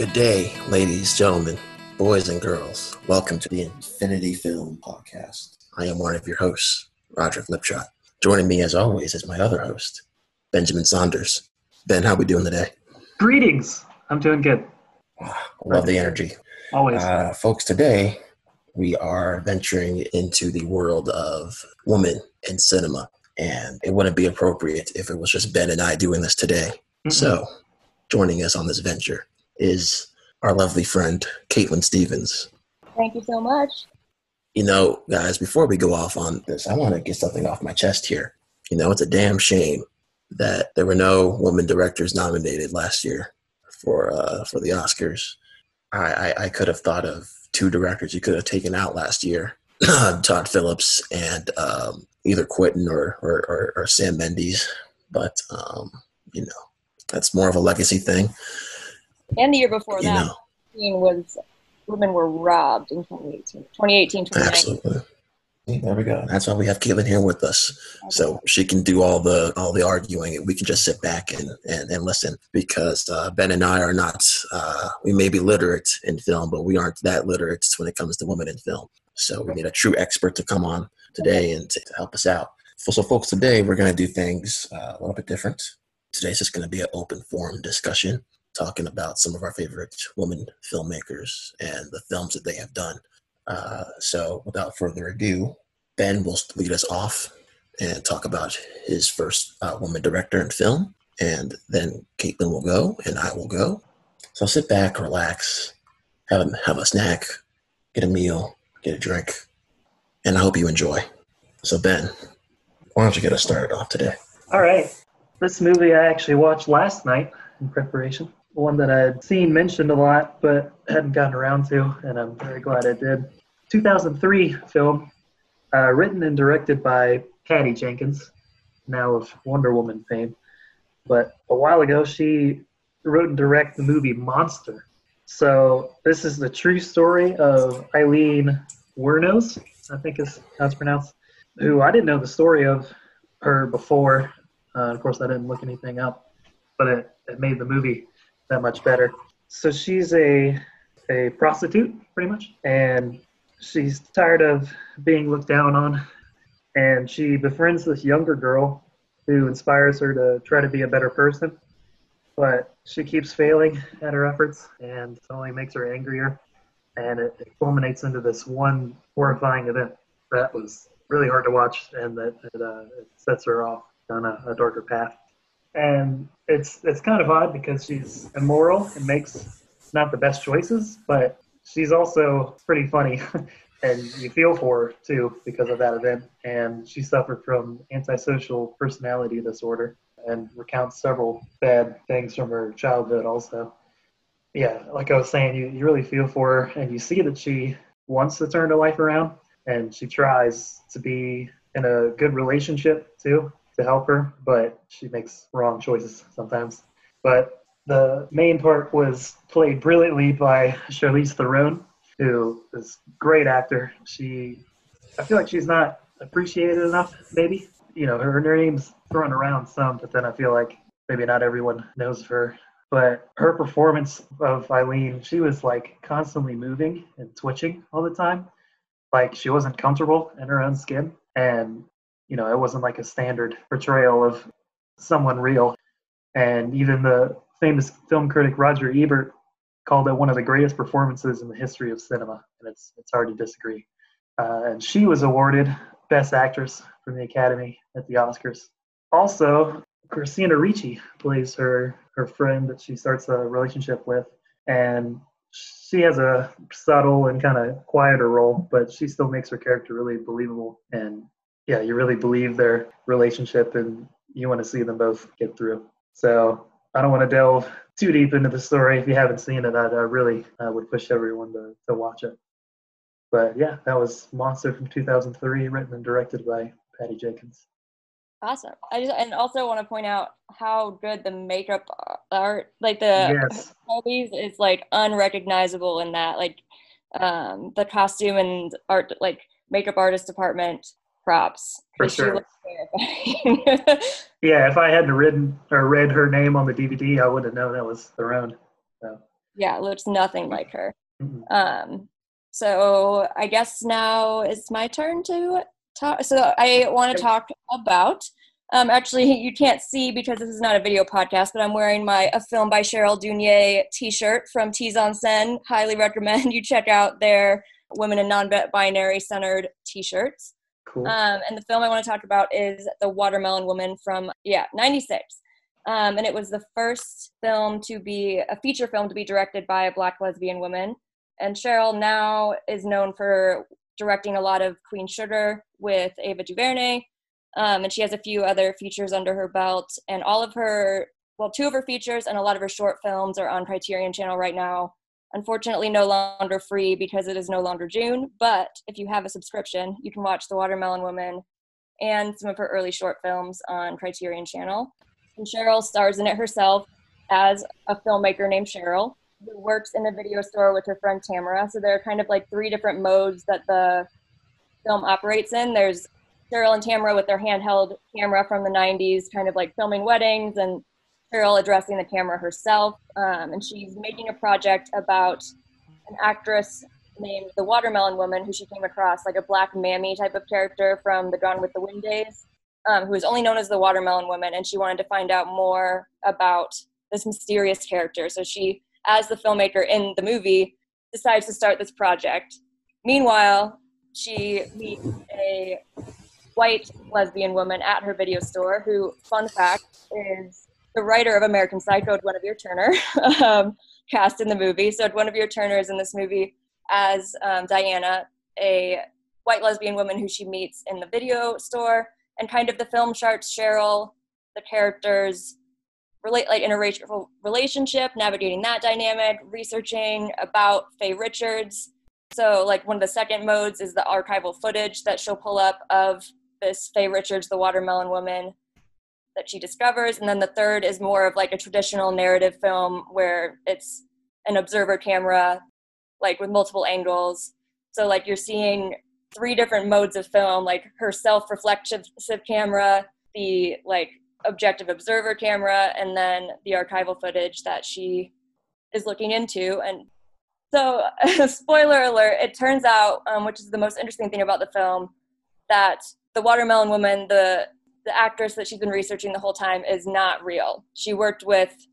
Good day, ladies, gentlemen, boys, and girls. Welcome to the Infinity Film Podcast. I am one of your hosts, Roger Lipshot. Joining me, as always, is my other host, Benjamin Saunders. Ben, how are we doing today? Greetings. I'm doing good. Love the energy. Always. Uh, folks, today we are venturing into the world of women in cinema. And it wouldn't be appropriate if it was just Ben and I doing this today. Mhm. So, joining us on this venture is our lovely friend, Caitlin Stevens. Thank you so much. You know, guys, before we go off on this, I want to get something off my chest here. You know, it's a damn shame that there were no women directors nominated last year for uh, for the Oscars. I, I, I could have thought of two directors you could have taken out last year Todd Phillips and um, either Quentin or, or, or, or Sam Mendes. But, um, you know, that's more of a legacy thing. And the year before You that, know, was women were robbed in 2018, 2018, 2019. absolutely. There we go. That's why we have Caitlin here with us. so she can do all the all the arguing and we can just sit back and and, and listen because uh, ben and i are not uh, we may be literate in film but we aren't that literate when it comes to women in film so we need a true expert to come on today and to, to help us out so, so folks today we're going to do things uh, a little bit different today's just going to be an open forum discussion talking about some of our favorite women filmmakers and the films that they have done uh, so without further ado ben will lead us off and talk about his first uh, woman director in film. And then Caitlin will go, and I will go. So sit back, relax, have a, have a snack, get a meal, get a drink, and I hope you enjoy. So Ben, why don't you get us started off today? All right. This movie I actually watched last night in preparation. One that I had seen mentioned a lot, but hadn't gotten around to, and I'm very glad I did. 2003 film, uh, written and directed by Patty Jenkins, now of Wonder Woman fame. But a while ago, she wrote and directed the movie Monster. So this is the true story of Eileen Wuornos, I think is how it's pronounced, who I didn't know the story of her before. Uh, of course, I didn't look anything up, but it, it made the movie that much better. So she's a a prostitute, pretty much, and she's tired of being looked down on, and she befriends this younger girl who inspires her to try to be a better person. But she keeps failing at her efforts, and it only makes her angrier. And it, culminates into this one horrifying event that was really hard to watch, and that it, uh, it sets her off on a, a darker path. And it's it's kind of odd because she's immoral and makes not the best choices, but she's also pretty funny, and you feel for her too because of that event. And she suffered from antisocial personality disorder and recounts several bad things from her childhood also. Yeah, like I was saying, you, you really feel for her, and you see that she wants to turn her life around, and she tries to be in a good relationship too to help her, but she makes wrong choices sometimes. But the main part was played brilliantly by Charlize Theron, who is a great actor. She, I feel like she's not appreciated enough, maybe. You know, her, her name's thrown around some, but then I feel like maybe not everyone knows her. But her performance of Eileen, she was like constantly moving and twitching all the time. Like she wasn't comfortable in her own skin. And, you know, it wasn't like a standard portrayal of someone real. And even the famous film critic Roger Ebert called it one of the greatest performances in the history of cinema, and it's it's hard to disagree. Uh, and she was awarded Best Actress from the Academy at the Oscars. Also, Christina Ricci plays her her friend that she starts a relationship with, and she has a subtle and kind of quieter role, but she still makes her character really believable. And yeah, you really believe their relationship, and you want to see them both get through. So I don't want to delve too deep into the story. If you haven't seen it, I'd, I really uh, would push everyone to, to watch it. But yeah, that was Monster from 2003, written and directed by Patty Jenkins. Awesome. I just and also want to point out how good the makeup art, like the yes, movies, is like unrecognizable in that. Like um, the costume and art, like makeup artist department props. For sure. yeah. If I hadn't written or read her name on the DVD, I would have known that was Theron. So Yeah, looks nothing like her. Mhm. Um, so I guess now it's my turn to talk. So I want to talk about. Um, actually, you can't see because this is not a video podcast, but I'm wearing my a film by Cheryl Dunye T-shirt from Tees on Sen. Highly recommend you check out their women and non-binary centered T-shirts. Cool. Um, and the film I want to talk about is The Watermelon Woman from, yeah, 96. Um, and it was the first film to be a feature film to be directed by a black lesbian woman. And Cheryl now is known for directing a lot of Queen Sugar with Ava DuVernay. Um, and she has a few other features under her belt. And all of her, well, two of her features and a lot of her short films are on Criterion Channel right now unfortunately no longer free because it is no longer June. But if you have a subscription, you can watch The Watermelon Woman and some of her early short films on Criterion Channel. And Cheryl stars in it herself as a filmmaker named Cheryl who works in a video store with her friend Tamara. So there are kind of like three different modes that the film operates in. There's Cheryl and Tamara with their handheld camera from the 90s, kind of like filming weddings and Cheryl addressing the camera herself, um, and she's making a project about an actress named the Watermelon Woman, who she came across, like a black mammy type of character from the Gone with the Wind days, um, who is only known as the Watermelon Woman, and she wanted to find out more about this mysterious character. So she, as the filmmaker in the movie, decides to start this project. Meanwhile, she meets a white lesbian woman at her video store who, fun fact, is the writer of American Psycho, Guinevere Turner, um, cast in the movie. So Guinevere Turner is in this movie as um, Diana, a white lesbian woman who she meets in the video store, and kind of the film charts Cheryl, the characters relate like interracial relationship, navigating that dynamic, researching about Faye Richards. So like one of the second modes is the archival footage that she'll pull up of this Faye Richards, the watermelon woman, that she discovers. And then the third is more of like a traditional narrative film where it's an observer camera like with multiple angles. So like you're seeing three different modes of film like her self-reflective camera the like objective observer camera and then the archival footage that she is looking into. And so spoiler alert it turns out um, which is the most interesting thing about the film that the watermelon woman the the actress that she's been researching the whole time is not real. She worked with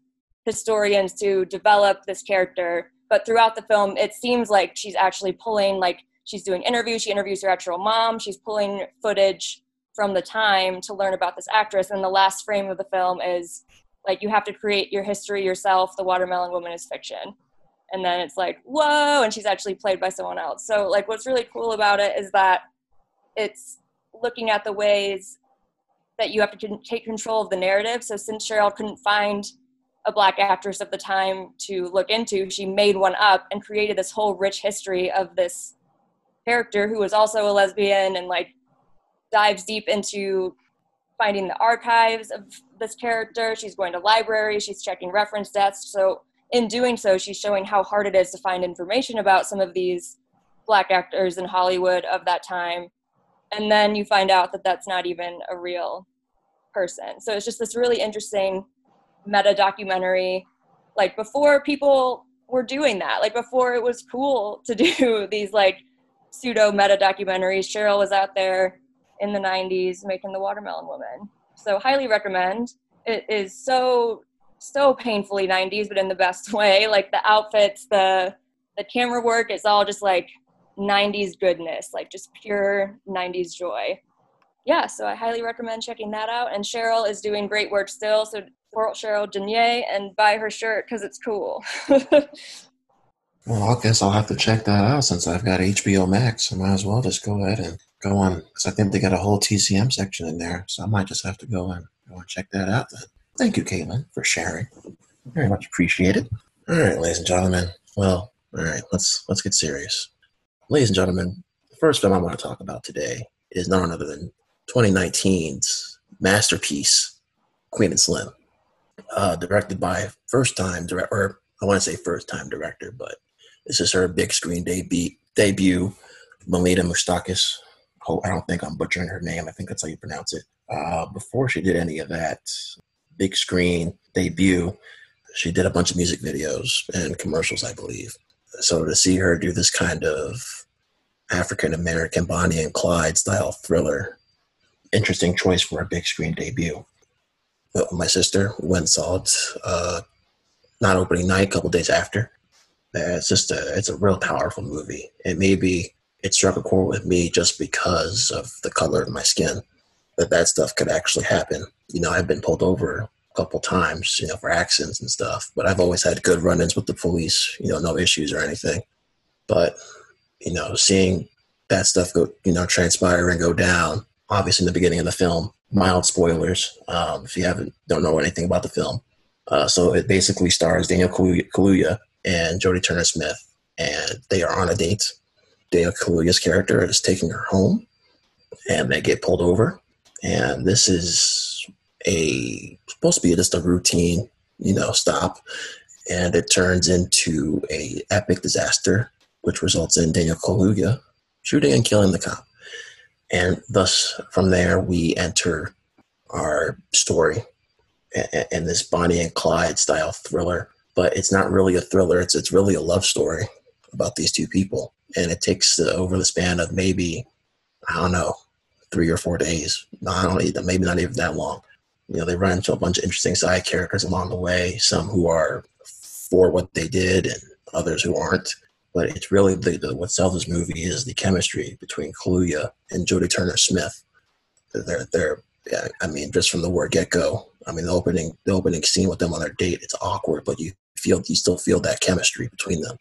historians to develop this character, but throughout the film, it seems like she's actually pulling, like, she's doing interviews. She interviews her actual mom. She's pulling footage from the time to learn about this actress. And the last frame of the film is like, you have to create your history yourself. The Watermelon Woman is fiction. And then it's like, whoa, and she's actually played by someone else. So, like, what's really cool about it is that it's looking at the ways that you have to take control of the narrative. So since Cheryl couldn't find a black actress of the time to look into, she made one up and created this whole rich history of this character who was also a lesbian and like dives deep into finding the archives of this character. She's going to libraries, she's checking reference desks. So in doing so, she's showing how hard it is to find information about some of these black actors in Hollywood of that time and then you find out that that's not even a real person. So it's just this really interesting meta documentary. Like before people were doing that like before it was cool to do these like pseudo meta documentaries. Cheryl was out there in the 90s making the watermelon woman. So highly recommend. It is so so painfully 90s but in the best way. Like the outfits the the camera work is all just like 90s goodness, like just pure 90s joy. Yeah, so I highly recommend checking that out. And Cheryl is doing great work still. So support Cheryl Dunye and buy her shirt because it's cool. well, I guess I'll have to check that out since I've got HBO Max. I might as well just go ahead and go on because I think they got a whole TCM section in there. So I might just have to go and go and check that out then. Thank you, Caitlin, for sharing. Very much appreciated. All right, ladies and gentlemen. Well, all right, let's let's get serious. Ladies and gentlemen, the first film I want to talk about today is none other than 2019's masterpiece, Queen and Slim, uh, directed by first time director, or I want to say first time director, but this is her big screen debut, debut Melina Moustakis. I don't think I'm butchering her name. I think that's how you pronounce it. Uh, before she did any of that big screen debut, She did a bunch of music videos and commercials, I believe. So to see her do this kind of African American Bonnie and Clyde style thriller, interesting choice for a big screen debut. But my sister went saw it, uh, not opening night, a couple days after. It's just a, it's a real powerful movie. And maybe it struck a chord with me just because of the color of my skin that that stuff could actually happen. You know, I've been pulled over couple times, you know, for accidents and stuff, but I've always had good run-ins with the police, you know, no issues or anything. But, you know, seeing that stuff go, you know, transpire and go down, obviously in the beginning of the film, mild spoilers, um, if you haven't, don't know anything about the film. Uh, so it basically stars Daniel Kaluuya and Jodie Turner-Smith, and they are on a date. Daniel Kaluuya's character is taking her home, and they get pulled over and this is a supposed to be just a routine, you know, stop, and it turns into a epic disaster, which results in Daniel Kaluuya shooting and killing the cop, and thus from there we enter our story and this Bonnie and Clyde style thriller. But it's not really a thriller; it's it's really a love story about these two people, and it takes over the span of maybe I don't know three or four days. Even, maybe not even that long. You know, they run into a bunch of interesting side characters along the way, some who are for what they did and others who aren't. But it's really the, the what sells this movie is the chemistry between Kaluuya and Jodie Turner Smith. They're they're yeah, I mean, just from the word get go. I mean, the opening the opening scene with them on their date, it's awkward, but you feel you still feel that chemistry between them.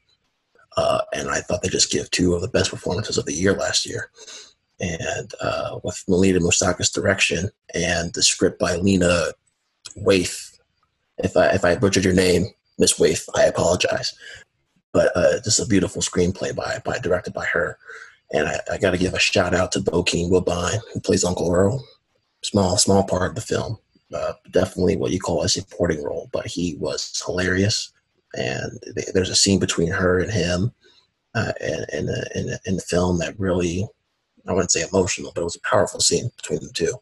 Uh, and I thought they just give two of the best performances of the year last year and uh, with Melina Moustakis' direction and the script by Lena Waithe. If I if I butchered your name, Miss Waithe, I apologize. But uh, just a beautiful screenplay by by directed by her. And I, I got to give a shout out to Bokeem Woodbine, who plays Uncle Earl. Small small part of the film, uh, definitely what you call a supporting role, but he was hilarious. And there's a scene between her and him uh, in, in the film that really I wouldn't say emotional, but it was a powerful scene between the two.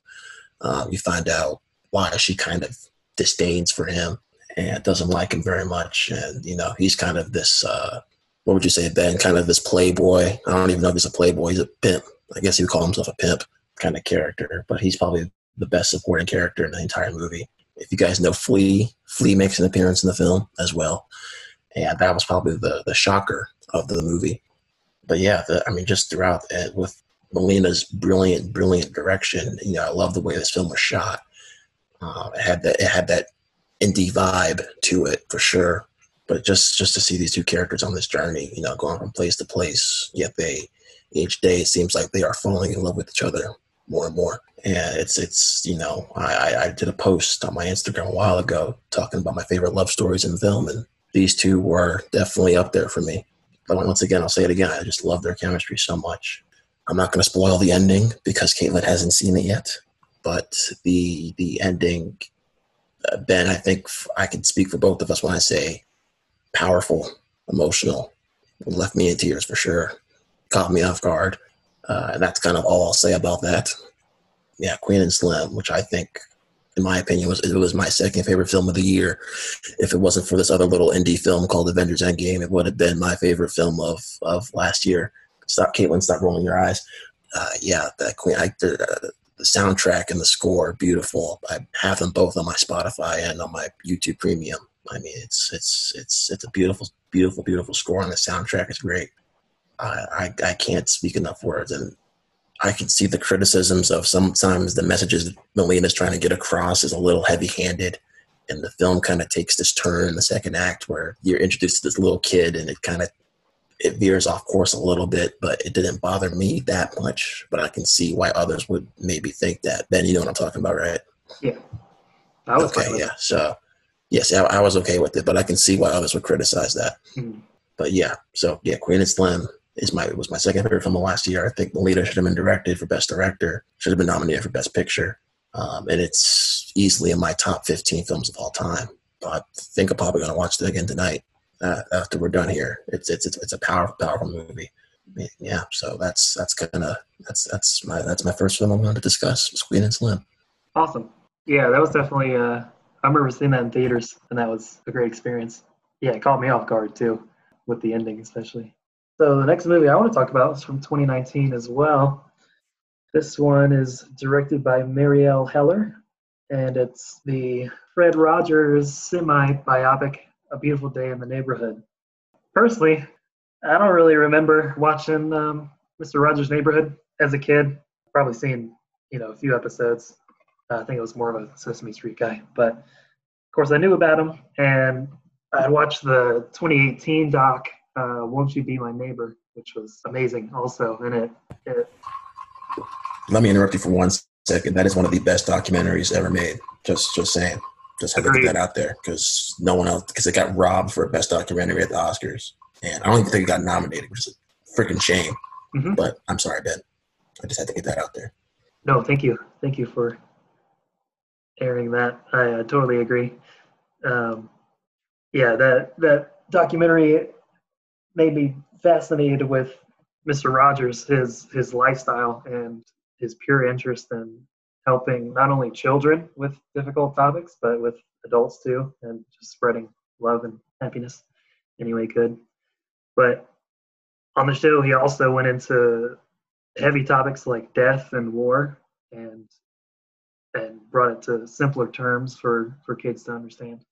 Um, you find out why she kind of disdains for him and doesn't like him very much. And, you know, he's kind of this, uh, what would you say, Ben? Kind of this playboy. I don't even know if he's a playboy. He's a pimp. I guess he would call himself a pimp kind of character, but he's probably the best supporting character in the entire movie. If you guys know Flea, Flea makes an appearance in the film as well. And that was probably the, the shocker of the movie. But yeah, the, I mean, just throughout it with Melina's brilliant, brilliant direction. You know, I love the way this film was shot. Uh, it had that it had that indie vibe to it for sure. But just just to see these two characters on this journey, you know, going from place to place, yet they each day it seems like they are falling in love with each other more and more. And it's it's you know I, I did a post on my Instagram a while ago talking about my favorite love stories in film, and these two were definitely up there for me. But once again, I'll say it again. I just love their chemistry so much. I'm not going to spoil the ending because Caitlin hasn't seen it yet. But the the ending, uh, Ben, I think I can speak for both of us when I say powerful, emotional, left me in tears for sure, caught me off guard, uh, and that's kind of all I'll say about that. Yeah, Queen and Slim, which I think, in my opinion, was it was my second favorite film of the year. If it wasn't for this other little indie film called Avengers Endgame, it would have been my favorite film of of last year Stop, Caitlin. Stop rolling your eyes. Uh, yeah, the Queen. I, the, the soundtrack and the score, beautiful. I have them both on my Spotify and on my YouTube Premium. I mean, it's it's it's it's a beautiful, beautiful, beautiful score, and the soundtrack is great. I I, I can't speak enough words, and I can see the criticisms of sometimes the messages Melina is trying to get across is a little heavy-handed, and the film kind of takes this turn in the second act where you're introduced to this little kid, and it kind of it veers off course a little bit, but it didn't bother me that much. But I can see why others would maybe think that. Ben, you know what I'm talking about, right? Yeah. okay, yeah. So, yes, I, I, was okay with it, but I can see why others would criticize that. Mm-hmm. But yeah, so yeah, Queen and Slim is my was my second favorite film of last year. I think Melina should have been directed for Best Director, should have been nominated for Best Picture, um, and it's easily in my top 15 films of all time. But I think I'm probably going to watch it again tonight uh, after we're done here. It's it's it's, it's a powerful powerful movie. Yeah, so that's that's kind of that's that's my that's my first film I wanted to discuss. Queen and Slim. Awesome. Yeah, that was definitely I remember seeing that in theaters, and that was a great experience. Yeah, it caught me off guard too, with the ending especially. So the next movie I want to talk about is from 2019 as well. This one is directed by Marielle Heller, and it's the Fred Rogers semi-biopic, A Beautiful Day in the Neighborhood. Personally, I don't really remember watching um, Mr. Rogers' Neighborhood as a kid. Probably seen, you know, a few episodes. Uh, I think it was more of a Sesame Street guy, but of course I knew about him, and I'd watched the 2018 doc, uh, "Won't You Be My Neighbor," which was amazing, also, and it, it Let me interrupt you for one second. That is one of the best documentaries ever made. Just, just saying. Just had to get that out there because no one else, because it got robbed for a best documentary at the Oscars, and I don't even think it got nominated, which is a freaking shame. Mhm. But I'm sorry, Ben. I just had to get that out there. No, thank you. Thank you for airing that. I uh, totally agree. Um, yeah, that that documentary made me fascinated with Mr. Rogers, his his lifestyle, and his pure interest in helping not only children with difficult topics, but with adults too, and just spreading love and happiness any way could. But on the show, he also went into heavy topics like death and war and and brought it to simpler terms for for kids to understand.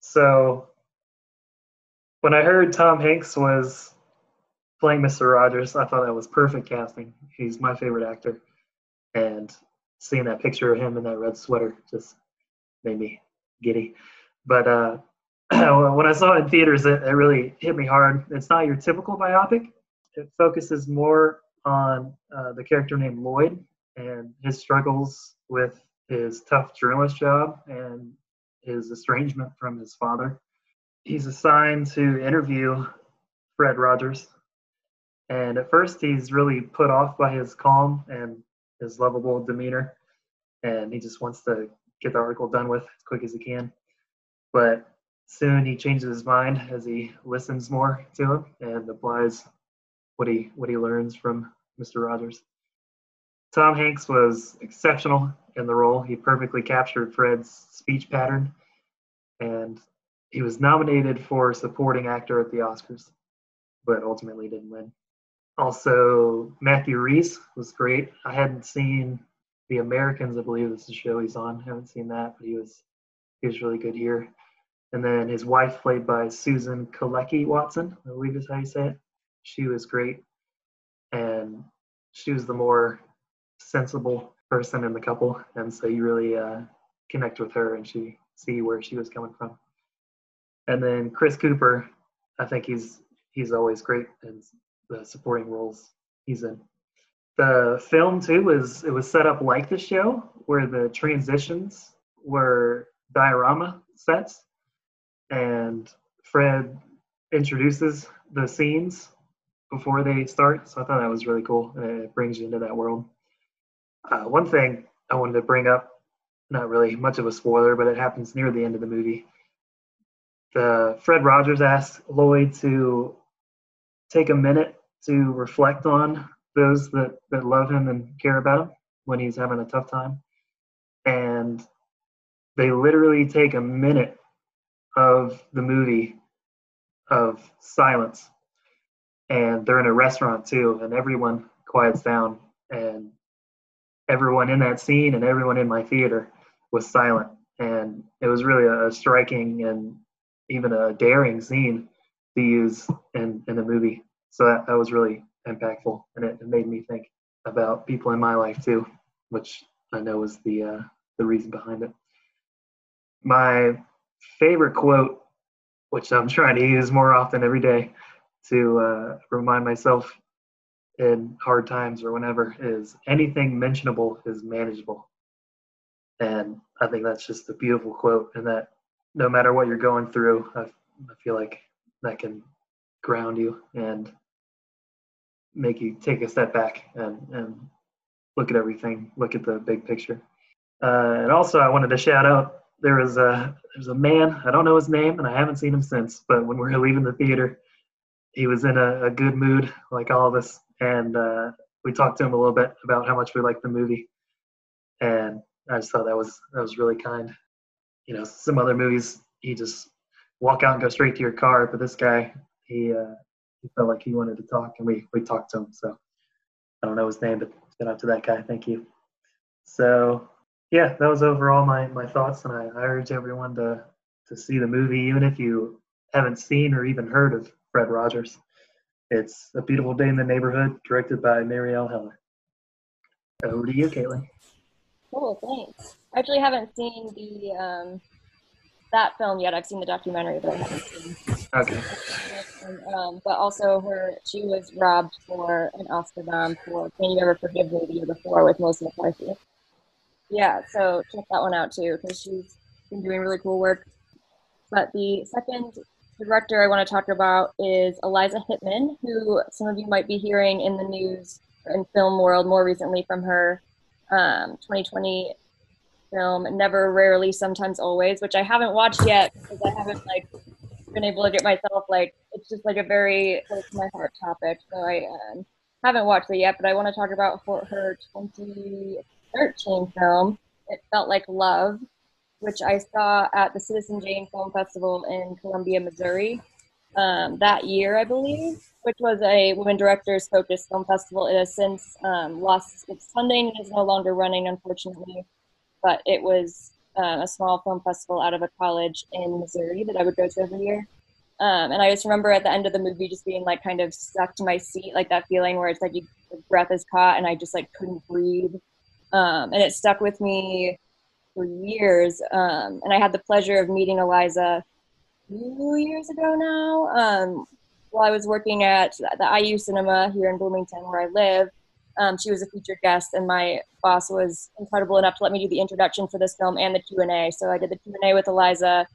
So when i heard tom hanks was playing mr rogers i thought that was perfect casting. He's my favorite actor and seeing that picture of him in that red sweater just made me giddy. But uh when i saw it in theaters it, it really hit me hard. It's not your typical biopic. It focuses more on uh, the character named Lloyd and his struggles with his tough journalist job and his estrangement from his father. He's assigned to interview Fred Rogers, and at first he's really put off by his calm and his lovable demeanor, and he just wants to get the article done with as quick as he can. But soon he changes his mind as he listens more to him and applies what he what he learns from Mr. Rogers. Tom Hanks was exceptional in the role. He perfectly captured Fred's speech pattern, and he was nominated for supporting actor at the Oscars, but ultimately didn't win. Also, Matthew Rhys was great. I hadn't seen The Americans, I believe this is the show he's on. haven't seen that, but he was he was really good here. And then his wife, played by Susan Kelechi Watson, I believe is how you say it she was great and she was the more sensible person in the couple and so you really uh, connect with her and she see where she was coming from and then chris cooper i think he's he's always great in the supporting roles he's in the film too was it was set up like the show where the transitions were diorama sets and fred introduces the scenes before they start. So I thought that was really cool. and It brings you into that world. Uh, one thing I wanted to bring up, not really much of a spoiler, but it happens near the end of the movie. The Fred Rogers asks Lloyd to take a minute to reflect on those that, that love him and care about him when he's having a tough time. And they literally take a minute of the movie of silence. And they're in a restaurant too and everyone quiets down. And everyone in that scene and everyone in my theater was silent. And it was really a, a striking and even a daring scene to use in, in a movie so that, that was really impactful and it, it made me think about people in my life too which i know was the uh, the reason behind it my favorite quote which i'm trying to use more often every day to uh, remind myself in hard times or whenever is anything mentionable is manageable. And I think that's just a beautiful quote, and that no matter what you're going through, I, I feel like that can ground you and make you take a step back and, and look at everything, look at the big picture. Uh, and also, I wanted to shout out there was a there's a man I don't know his name, and I haven't seen him since. But when we were leaving the theater, he was in a, a good mood, like all of us, and uh, we talked to him a little bit about how much we liked the movie, and I just thought that was that was really kind. you know, some other movies he just walk out and go straight to your car, but this guy, he uh, he felt like he wanted to talk, and we we talked to him. So I don't know his name, but shout out to that guy. Thank you. So yeah, that was overall my my thoughts, and I, I urge everyone to to see the movie, even if you haven't seen or even heard of Fred Rogers. It's A Beautiful Day in the Neighborhood, directed by Marielle Heller. Over to you, Caitlin. Cool, thanks. I actually haven't seen the um, that film yet. I've seen the documentary, but I haven't seen. Okay. Um, but also, her she was robbed for an Oscar nom for "Can You Ever Forgive Me" the year before with Melissa McCarthy. Yeah, so check that one out too because she's been doing really cool work. But the second director I want to talk about is Eliza Hittman, who some of you might be hearing in the news and film world more recently from her um, 2020 film Never, Rarely, Sometimes, Always, which I haven't watched yet because I haven't like been able to get myself like it's just like a very close to my heart topic. So I um, haven't watched it yet, but I want to talk about her, her 2013 film. It felt like love, which I saw at the Citizen Jane Film Festival in Columbia, Missouri, um, that year, I believe, which was a women directors focused film festival. It has since um, lost its funding and is no longer running, unfortunately but it was uh, a small film festival out of a college in Missouri that I would go to every year. Um, and I just remember at the end of the movie just being like kind of stuck to my seat, like that feeling where it's like you, breath is caught and I just like couldn't breathe. Um, and it stuck with me for years. Um, and I had the pleasure of meeting Eliza two years ago now um, while I was working at the IU Cinema here in Bloomington, where I live. Um, she was a featured guest, and my boss was incredible enough to let me do the introduction for this film and the Q and A. So I did the Q and A with Eliza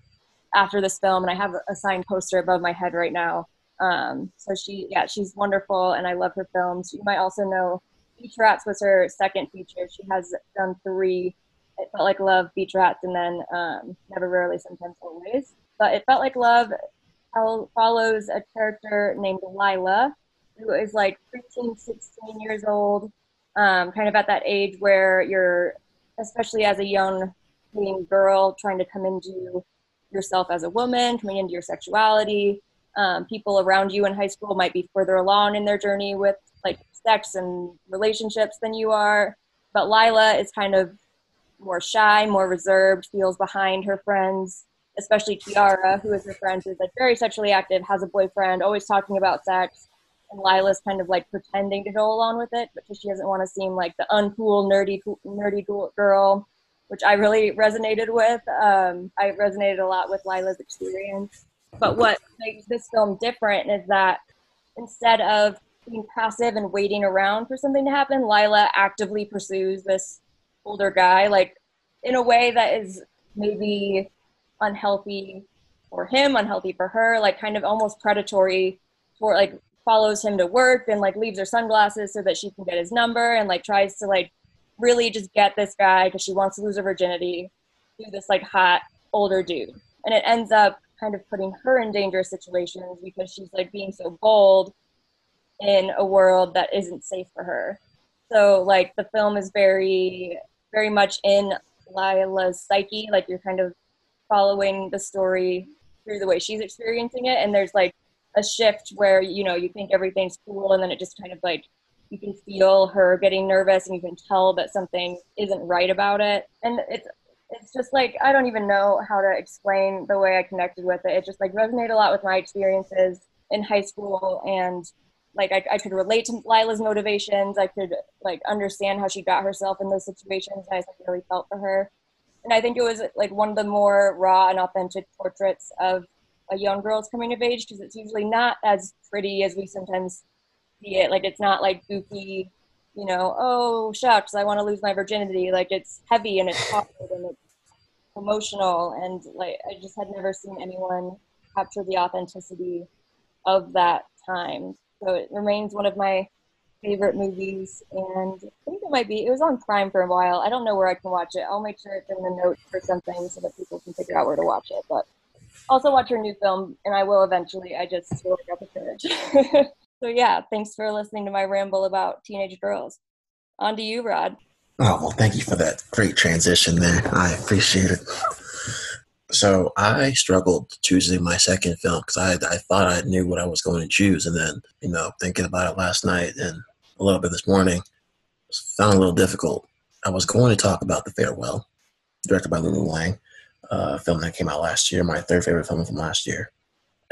after this film, and I have a signed poster above my head right now. Um, so she, yeah, she's wonderful, and I love her films. You might also know Beach Rats was her second feature. She has done three. It felt like love, Beach Rats, and then um, Never, Rarely, Sometimes, Always. But it felt like love follows a character named Lila, who is like 15, 16 years old, um, kind of at that age where you're, especially as a young teen girl, trying to come into yourself as a woman, coming into your sexuality. Um, people around you in high school might be further along in their journey with like sex and relationships than you are. But Lila is kind of more shy, more reserved, feels behind her friends, especially Kiara, who is her friend, who's like very sexually active, has a boyfriend, always talking about sex and Lila's kind of like pretending to go along with it because she doesn't want to seem like the uncool, nerdy, nerdy girl, which I really resonated with. Um, I resonated a lot with Lila's experience. But what makes this film different is that instead of being passive and waiting around for something to happen, Lila actively pursues this older guy, like in a way that is maybe unhealthy for him, unhealthy for her, like kind of almost predatory for like follows him to work and like leaves her sunglasses so that she can get his number and like tries to like really just get this guy because she wants to lose her virginity to this like hot older dude. And it ends up kind of putting her in dangerous situations because she's like being so bold in a world that isn't safe for her. So like the film is very very much in lila's psyche. Like you're kind of following the story through the way she's experiencing it. And there's like a shift where you know you think everything's cool and then it just kind of like you can feel her getting nervous and you can tell that something isn't right about it. And it's it's just like i don't even know how to explain the way i connected with it. It just like resonated a lot with my experiences in high school and like I, I could relate to lila's motivations. I could like understand how she got herself in those situations and i like really felt for her. And i think it was like one of the more raw and authentic portraits of a young girl's coming of age because it's usually not as pretty as we sometimes see it. Like it's not like goofy, you know, oh shucks, I want to lose my virginity. Like it's heavy and it's hard and it's emotional and like I just had never seen anyone capture the authenticity of that time. So it remains one of my favorite movies and I think it might be it was on Prime for a while. I don't know where I can watch it. I'll make sure it's in the notes or something so that people can figure out where to watch it. But also watch her new film, and I will eventually. I just the courage. so yeah, thanks for listening to my ramble about teenage girls. On to you, Rod. Oh well, thank you for that great transition there. I appreciate it. So I struggled choosing my second film because I, I thought I knew what I was going to choose. And then, you know, thinking about it last night and a little bit this morning, found a little difficult. I was going to talk about The Farewell, directed by Lulu Wang, a film that came out last year, my third favorite film from last year.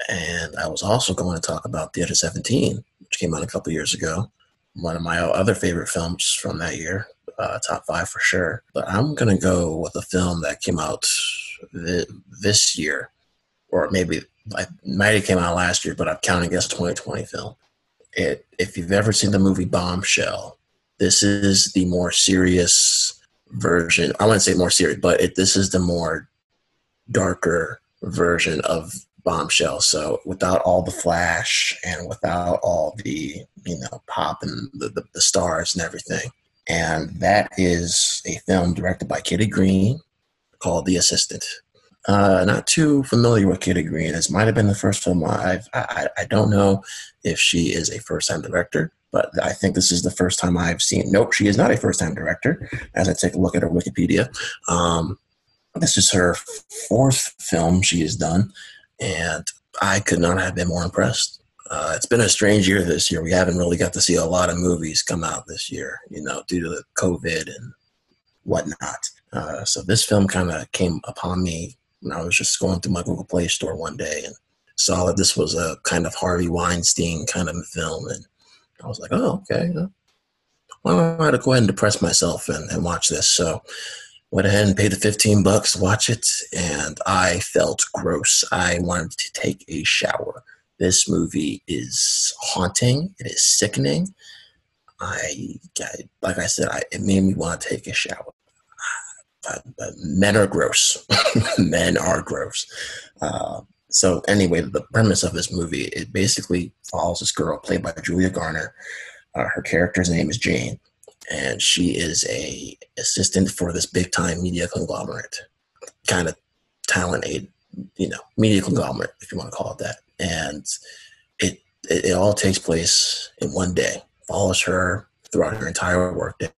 And I was also going to talk about The Edge of 17, which came out a couple years ago. One of my other favorite films from that year, uh, top five for sure. But I'm going to go with a film that came out th- this year, or maybe I might have came out last year, but I'm counting as a 2020 film. It, if you've ever seen the movie Bombshell, this is the more serious version. I wouldn't say more serious, but it, this is the more darker version of Bombshell. So without all the flash and without all the you know pop and the, the, the stars and everything, and that is a film directed by Kitty Green called The Assistant. Uh, not too familiar with Kitty Green. This might have been the first film I've. I, I don't know if she is a first-time director, but I think this is the first time I've seen. Nope, she is not a first-time director. As I take a look at her Wikipedia, um, this is her fourth film she has done, and I could not have been more impressed. Uh, it's been a strange year this year. We haven't really got to see a lot of movies come out this year, you know, due to the COVID and whatnot. Uh, so this film kind of came upon me when I was just going through my Google Play Store one day and saw that this was a kind of Harvey Weinstein kind of film, and I was like, oh, okay. Why don't I go ahead and depress myself and, and watch this? So went ahead and paid the 15 bucks to watch it, and I felt gross. I wanted to take a shower. This movie is haunting. It is sickening. I, I like I said, I, it made me want to take a shower. Uh, uh, men are gross. men are gross. Uh, so anyway, the premise of this movie it basically follows this girl played by Julia Garner. Uh, her character's name is Jane, and she is a assistant for this big time media conglomerate, kind of talent aid, you know, media conglomerate if you want to call it that. And it it, it all takes place in one day. Follows her throughout her entire workday,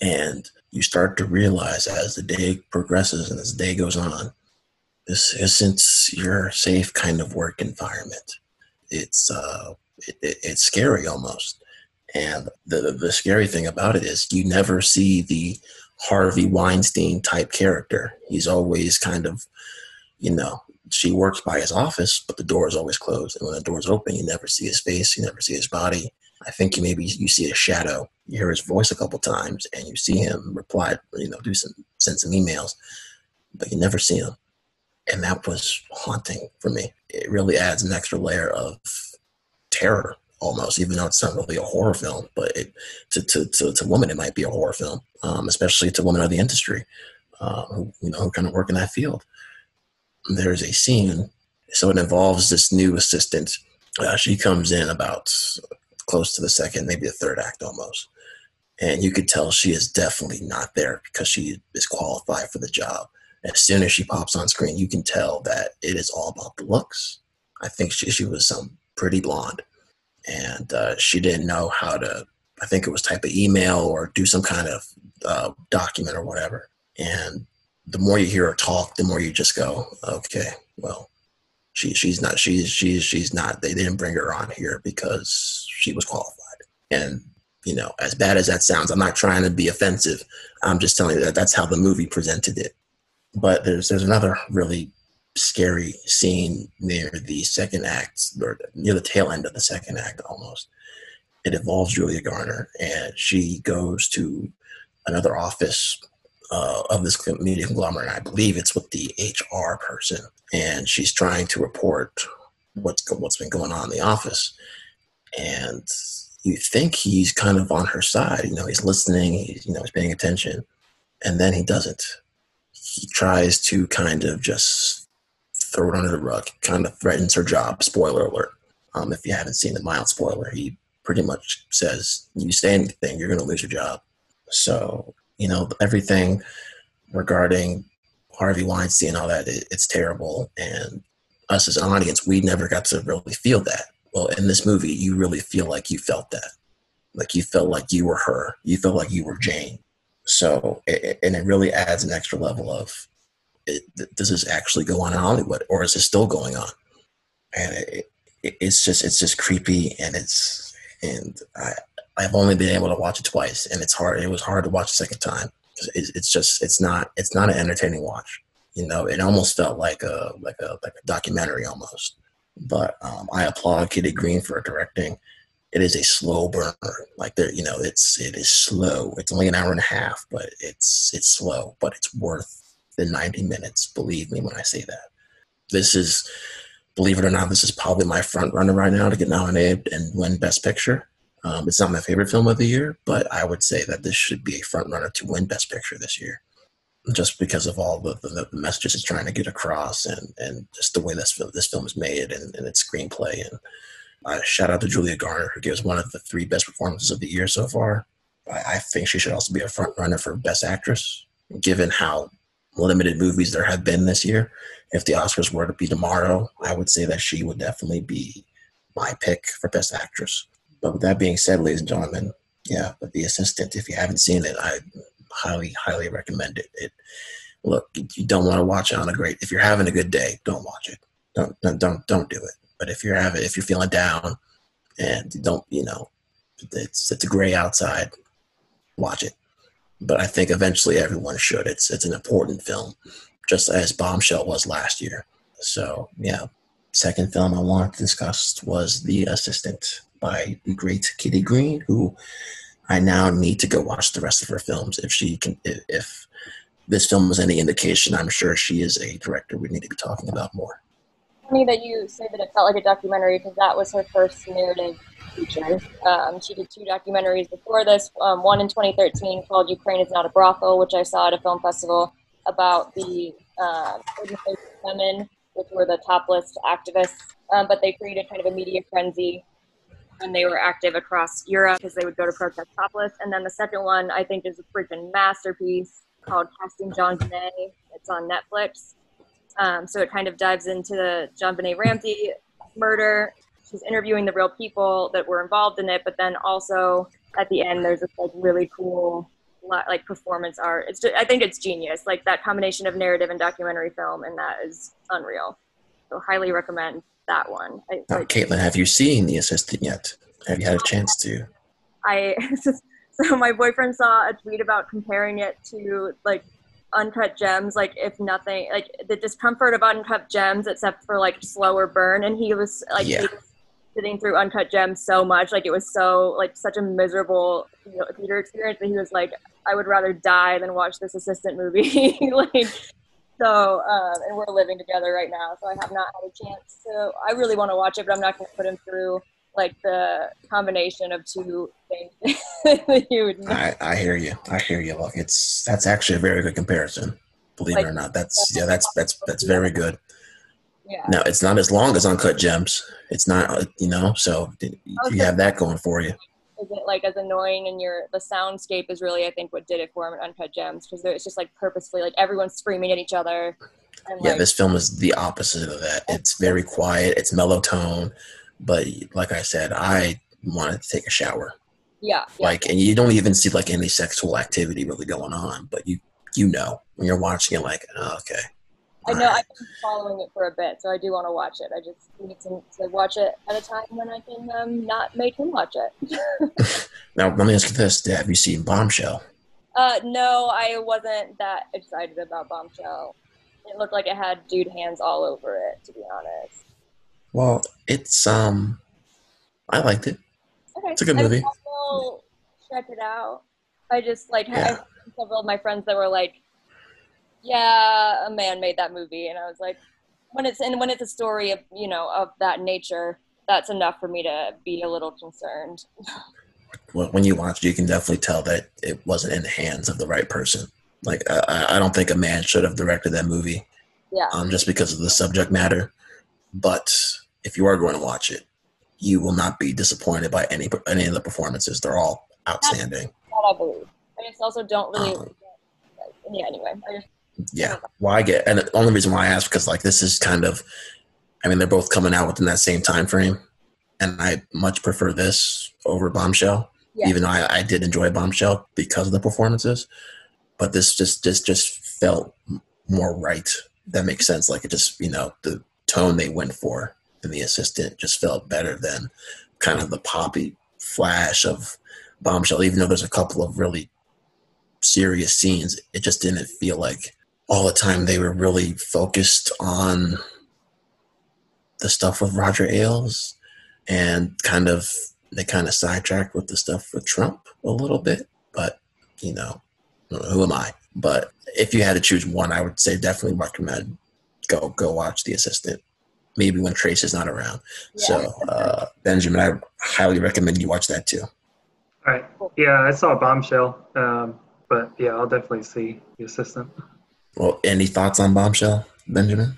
and you start to realize as the day progresses and as the day goes on, this isn't your safe kind of work environment. It's uh, it, it, it's scary almost. And the the scary thing about it is you never see the Harvey Weinstein type character. He's always kind of, you know, she works by his office, but the door is always closed. And when the door is open, you never see his face, you never see his body. I think you maybe you see a shadow. You hear his voice a couple times, and you see him reply, you know, do some send some emails, but you never see him. And that was haunting for me. It really adds an extra layer of terror, almost, even though it's not really a horror film. But it, to, to, to, to women, it might be a horror film, um, especially to women of the industry uh, who you know who kind of work in that field. There's a scene, so it involves this new assistant. Uh, she comes in about close to the second, maybe the third act almost. And you could tell she is definitely not there because she is qualified for the job. As soon as she pops on screen, you can tell that it is all about the looks. I think she, she was some pretty blonde. And uh, she didn't know how to, I think it was type of email or do some kind of uh, document or whatever. And the more you hear her talk, the more you just go, okay, well, she she's not she's she's she's not they didn't bring her on here because she was qualified. And you know, as bad as that sounds, I'm not trying to be offensive. I'm just telling you that that's how the movie presented it. But there's there's another really scary scene near the second act or near the tail end of the second act almost. It involves Julia Garner and she goes to another office uh, of this media conglomerate. I believe it's with the HR person, and she's trying to report what's what's been going on in the office. And you think he's kind of on her side. You know, he's listening. He's you know he's paying attention, and then he doesn't. He tries to kind of just throw it under the rug. Kind of threatens her job. Spoiler alert. Um, if you haven't seen the mild spoiler, he pretty much says, "You say anything, you're going to lose your job." So you know everything regarding Harvey Weinstein and all that. It, it's terrible, and us as an audience, we never got to really feel that. Well, in this movie, you really feel like you felt that, like you felt like you were her, you felt like you were Jane. So, it, and it really adds an extra level of it, does this actually go on in Hollywood, or is it still going on? And it, it, it's just it's just creepy, and it's and I I've only been able to watch it twice, and it's hard. It was hard to watch a second time. It's, it's just it's not it's not an entertaining watch. You know, it almost felt like a like a like a documentary almost. But um, I applaud Kitty Green for directing. It is a slow burner. Like there, you know, it's it is slow. It's only an hour and a half, but it's it's slow, but it's worth the 90 minutes. Believe me when I say that. This is, believe it or not, this is probably my front runner right now to get nominated and win Best Picture. Um, it's not my favorite film of the year, but I would say that this should be a front runner to win Best Picture this year just because of all the, the, the, messages it's trying to get across and, and just the way this film, this film is made and, and its screenplay. And uh, shout out to Julia Garner, who gives one of the three best performances of the year so far. I, I think she should also be a front runner for Best Actress, given how limited movies there have been this year. If the Oscars were to be tomorrow, I would say that she would definitely be my pick for Best Actress. But with that being said, ladies and gentlemen, yeah, The Assistant, if you haven't seen it, I highly, highly recommend it. It look, you don't want to watch it on a great. If you're having a good day, don't watch it. Don't don't don't do it. But if you're having, if you're feeling down, and don't, you know, it's it's a gray outside, watch it. But I think eventually everyone should. It's it's an important film, just as Bombshell was last year. So yeah, second film I wanted to discuss was The Assistant by the great Kitty Green, who I now need to go watch the rest of her films. If she can, if this film is any indication, I'm sure she is a director we need to be talking about more. Funny that you say that it felt like a documentary because that was her first narrative feature. Um, she did two documentaries before this. Um, one in 2013 called "Ukraine Is Not a Brothel," which I saw at a film festival about the uh, women, which were the topless activists. Um, but they created kind of a media frenzy when they were active across Europe because they would go to protest topless. And then the second one I think is a freaking masterpiece called Casting John JonBenét. It's on Netflix. Um, so it kind of dives into the John JonBenét Ramsey murder. She's interviewing the real people that were involved in it, but then also at the end there's this like really cool like performance art. It's just, I think it's genius. Like that combination of narrative and documentary film, and that is unreal. So highly recommend that one. I, now, Caitlin, have you seen The Assistant yet? Have you had a chance to? I so my boyfriend saw a tweet about comparing it to like uncut gems like if nothing like the discomfort of uncut gems except for like slower burn and he was like yeah. sitting through uncut gems so much like it was so like such a miserable you know, theater experience that he was like i would rather die than watch this assistant movie like so, um, and we're living together right now, so I have not had a chance to. I really want to watch it, but I'm not going to put him through like the combination of two things that you would. I, I hear you. I hear you. Look, it's that's actually a very good comparison. Believe like, it or not, that's yeah, that's that's that's very good. Yeah. Now it's not as long as Uncut Gems. It's not, uh, you know, so you have that going for you isn't like as annoying and your the soundscape is really I think what did it for him in Uncut Gems because it's just like purposefully like everyone's screaming at each other. And, yeah, like, this film is the opposite of that. It's very quiet. It's mellow tone, but like I said, I wanted to take a shower. Yeah, yeah. Like, and you don't even see like any sexual activity really going on, but you you know when you're watching it, like, oh, okay, I know I've been following it for a bit, so I do want to watch it. I just need to, to watch it at a time when I can um, not make him watch it. now, let me ask you this: Have you seen Bombshell? Uh, no, I wasn't that excited about Bombshell. It looked like it had dude hands all over it, to be honest. Well, it's um, I liked it. Okay. It's a good movie. I check it out. I just like yeah. have several of my friends that were like yeah, a man made that movie, and I was like, when it's and when it's a story of you know of that nature, that's enough for me to be a little concerned. when you watch, you can definitely tell that it wasn't in the hands of the right person. Like I, I don't think a man should have directed that movie. Yeah. Um, just because of the subject matter, but if you are going to watch it, you will not be disappointed by any any of the performances. They're all outstanding. I believe. I just also don't really. Um, yeah. Anyway, I just yeah. Well, I get, and the only reason why I ask because like this is kind of, I mean, they're both coming out within that same time frame, and I much prefer this over Bombshell. Yeah. Even though I, I did enjoy Bombshell because of the performances, but this just just just felt more right. That makes sense. Like it just you know the tone they went for in the assistant just felt better than kind of the poppy flash of bombshell. Even though there's a couple of really serious scenes, it just didn't feel like all the time they were really focused on the stuff with Roger Ailes and kind of they kind of sidetracked with the stuff with Trump a little bit. But you know, who am I? But if you had to choose one, I would say definitely recommend go go watch The Assistant. Maybe when Trace is not around. Yeah. So uh, Benjamin, I highly recommend you watch that too. All right. Yeah, I saw Bombshell, um, but yeah, I'll definitely see The Assistant. Well, any thoughts on Bombshell, Benjamin?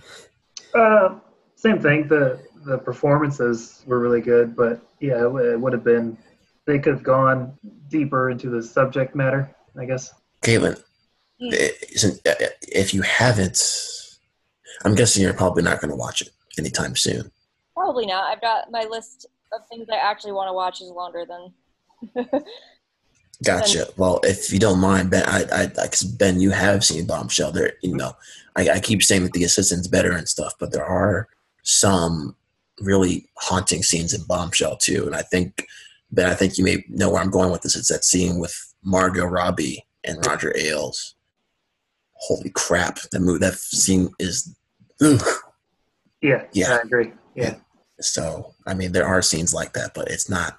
Uh, same thing. The the performances were really good, but yeah, it, it would have been. They could have gone deeper into the subject matter, I guess. Caitlin, hmm. eh, uh, if you haven't, I'm guessing you're probably not going to watch it anytime soon. Probably not. I've got my list of things I actually want to watch is longer than. gotcha. well, if you don't mind, Ben, I, I, cause Ben, you have seen Bombshell. There, you know, I, I keep saying that the assistant's better and stuff, but there are some really haunting scenes in Bombshell too. And I think Ben, I think you may know where I'm going with this. It's that scene with Margot Robbie and Roger Ailes. Holy crap! That movie, that scene is. Ugh. Yeah, yeah, I agree. Yeah. So I mean, there are scenes like that, but it's not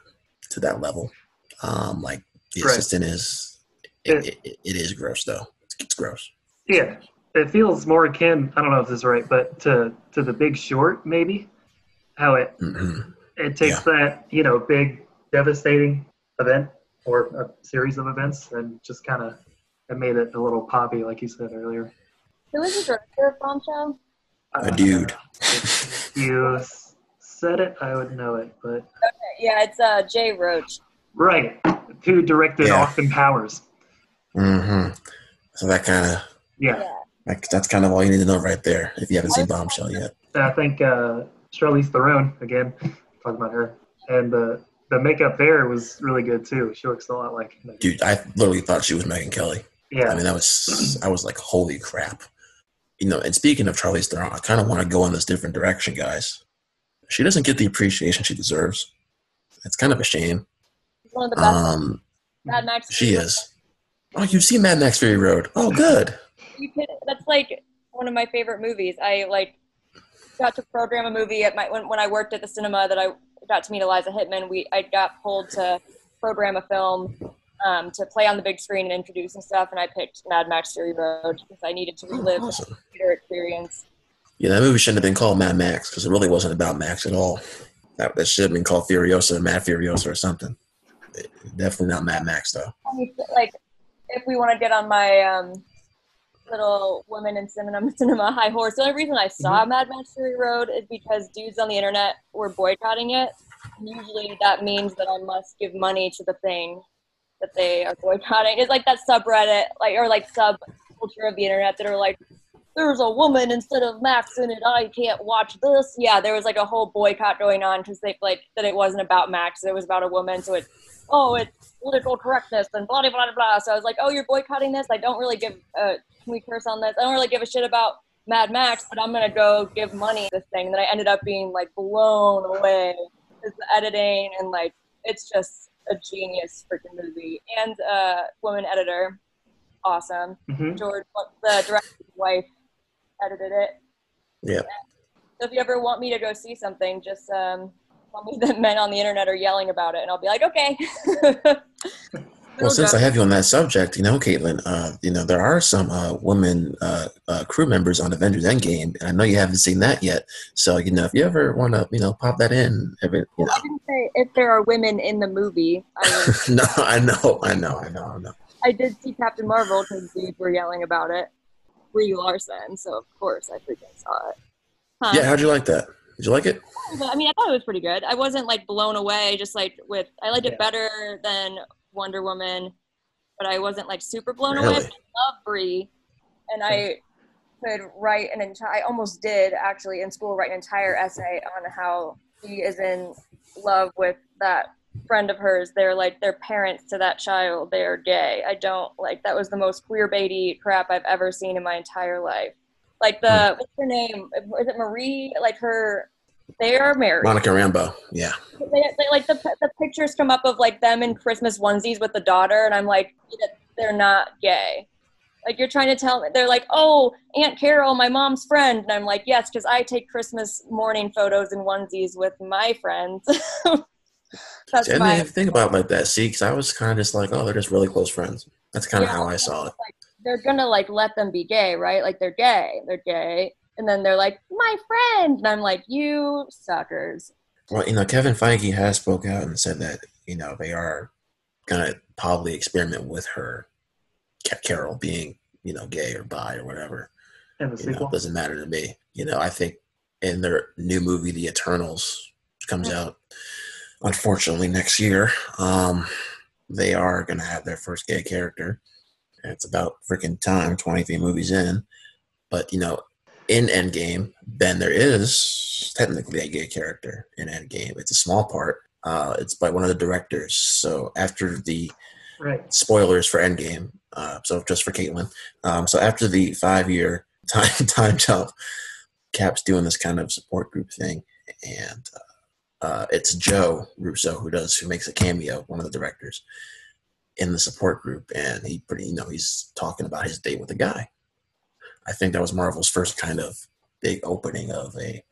to that level. Um, like the right. assistant is. It, it, it, it is gross though. It's, it's gross. Yeah, it feels more akin. I don't know if this is right, but to to the Big Short, maybe how it mm-hmm. it takes yeah. that you know big devastating event or a series of events and just kind of it made it a little poppy, like you said earlier. Who was the director of Bombshell? A dude. you said it, I would know it, but okay, yeah, it's uh Jay Roach. Right, who directed yeah. Austin Powers. Mm-hmm. So that kind of yeah. Like, that's kind of all you need to know right there if you haven't seen Bombshell yet. I think uh, Charlize Theron again, talking about her, and the the makeup there was really good too. She looks a lot like. Dude, I literally thought she was Megyn Kelly. Yeah. I mean, that was I was like, holy crap. You know, and speaking of Charlize Theron, I kind of want to go in this different direction, guys. She doesn't get the appreciation she deserves. It's kind of a shame. One of the best. Um, Mad Max. She is. Oh, you've seen Mad Max Fury Road. Oh, good. You that's like one of my favorite movies. I like got to program a movie at my when, when I worked at the cinema that I got to meet Eliza Hittman. We I got pulled to program a film um, to play on the big screen and introduce and stuff, and I picked Mad Max Fury Road because I needed to relive oh, awesome. the theater experience. Yeah, that movie shouldn't have been called Mad Max because it really wasn't about Max at all. That, that should have been called Furiosa, Mad Furiosa, or something. Definitely not Mad Max though. Like, if we want to get on my um, little women in cinema cinema high horse. The only reason I saw mm-hmm. Mad Max Fury Road is because dudes on the internet were boycotting it. Usually that means that I must give money to the thing that they are boycotting. It's like that subreddit, like or like sub culture of the internet that are like, there's a woman instead of Max in it. I can't watch this. Yeah, there was like a whole boycott going on because they like that it wasn't about Max. It was about a woman. So it, oh, it's political correctness and blah blah blah blah. So I was like, oh, you're boycotting this. I don't really give uh, can we curse on this? I don't really give a shit about Mad Max, but I'm gonna go give money this thing. And then I ended up being like blown away with the editing and like it's just a genius freaking movie. And uh, woman editor, awesome. Mm-hmm. George, the director's wife, edited it. Yeah. So if you ever want me to go see something, just um, tell me that men on the internet are yelling about it, and I'll be like, okay. Well, since I have you on that subject, you know, Caitlin, uh, you know, there are some uh, women uh, uh, crew members on Avengers Endgame, and I know you haven't seen that yet. So, you know, if you ever want to, you know, pop that in, every, you know. I didn't say if there are women in the movie. I no, I know, I know, I know, I know. I did see Captain Marvel because dudes were yelling about it. Brie Larson, so of course I freaking saw it. Huh. Yeah, how'd you like that? Did you like it? I mean, I thought it was pretty good. I wasn't like blown away. Just like with, I liked it better than Wonder Woman, but I wasn't like super blown really? away. I love Brie, and I could write an entire. I almost did actually in school write an entire essay on how she is in love with that friend of hers. They're like their parents to that child. They are gay. I don't like that was the most queer baity crap I've ever seen in my entire life. Like the hmm. what's her name? Is it Marie? Like her, they are married. Monica Rambeau. Yeah. They, they, like the the pictures come up of like them in Christmas onesies with the daughter, and I'm like, they're not gay. Like you're trying to tell me, they're like, oh, Aunt Carol, my mom's friend, and I'm like, yes, because I take Christmas morning photos in onesies with my friends. That's See, I didn't think about like that. See, because I was kind of just like, oh, they're just really close friends. That's kind of yeah, how I saw it. Like, they're gonna like let them be gay, right? Like they're gay, they're gay, and then they're like, my friend, and I'm like, you suckers. Well, you know, Kevin Feige has spoke out and said that you know they are gonna probably experiment with her, Carol being you know gay or bi or whatever. And the sequel know, doesn't matter to me. You know, I think in their new movie, The Eternals, which comes mm-hmm. out unfortunately next year. Um, they are going to have their first gay character. It's about freaking time, 23 movies in. But, you know, in Endgame, Ben, there is technically a gay character in Endgame. It's a small part. Uh, it's by one of the directors. So after the right. spoilers for Endgame, uh, so just for Caitlin. Um, so after the five year time time jump, Cap's doing this kind of support group thing, and uh, uh, it's Joe Russo who does who makes a cameo, one of the directors in the support group, and he pretty you know he's talking about his date with a guy. I think that was Marvel's first kind of big opening of a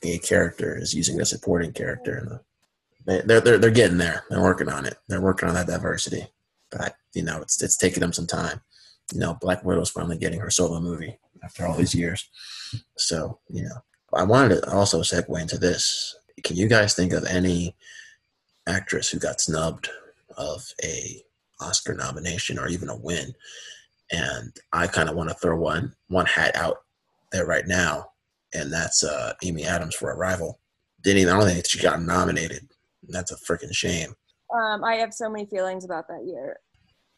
gay character is using a supporting character, and the, they're they're they're getting there. They're working on it. They're working on that diversity, but you know it's it's taking them some time. You know, Black Widow's finally getting her solo movie after all these years. So you know, I wanted to also segue into this can you guys think of any actress who got snubbed of a Oscar nomination or even a win? And I kind of want to throw one one hat out there right now, and that's uh, Amy Adams for Arrival. Didn't even I don't think she got nominated. That's a freaking shame. Um, I have so many feelings about that year.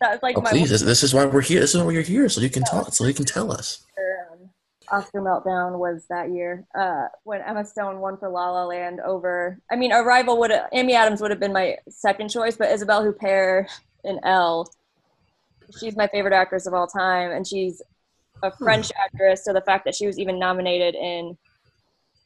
That's like oh, please, this, this, is why we're here. This is why you're here, so you can talk, so you can tell us. Oscar meltdown was that year uh, when Emma Stone won for La La Land over. I mean, Arrival would Amy Adams would have been my second choice, but Isabelle Huppert in Elle, she's my favorite actress of all time, and she's a hmm. French actress. So the fact that she was even nominated in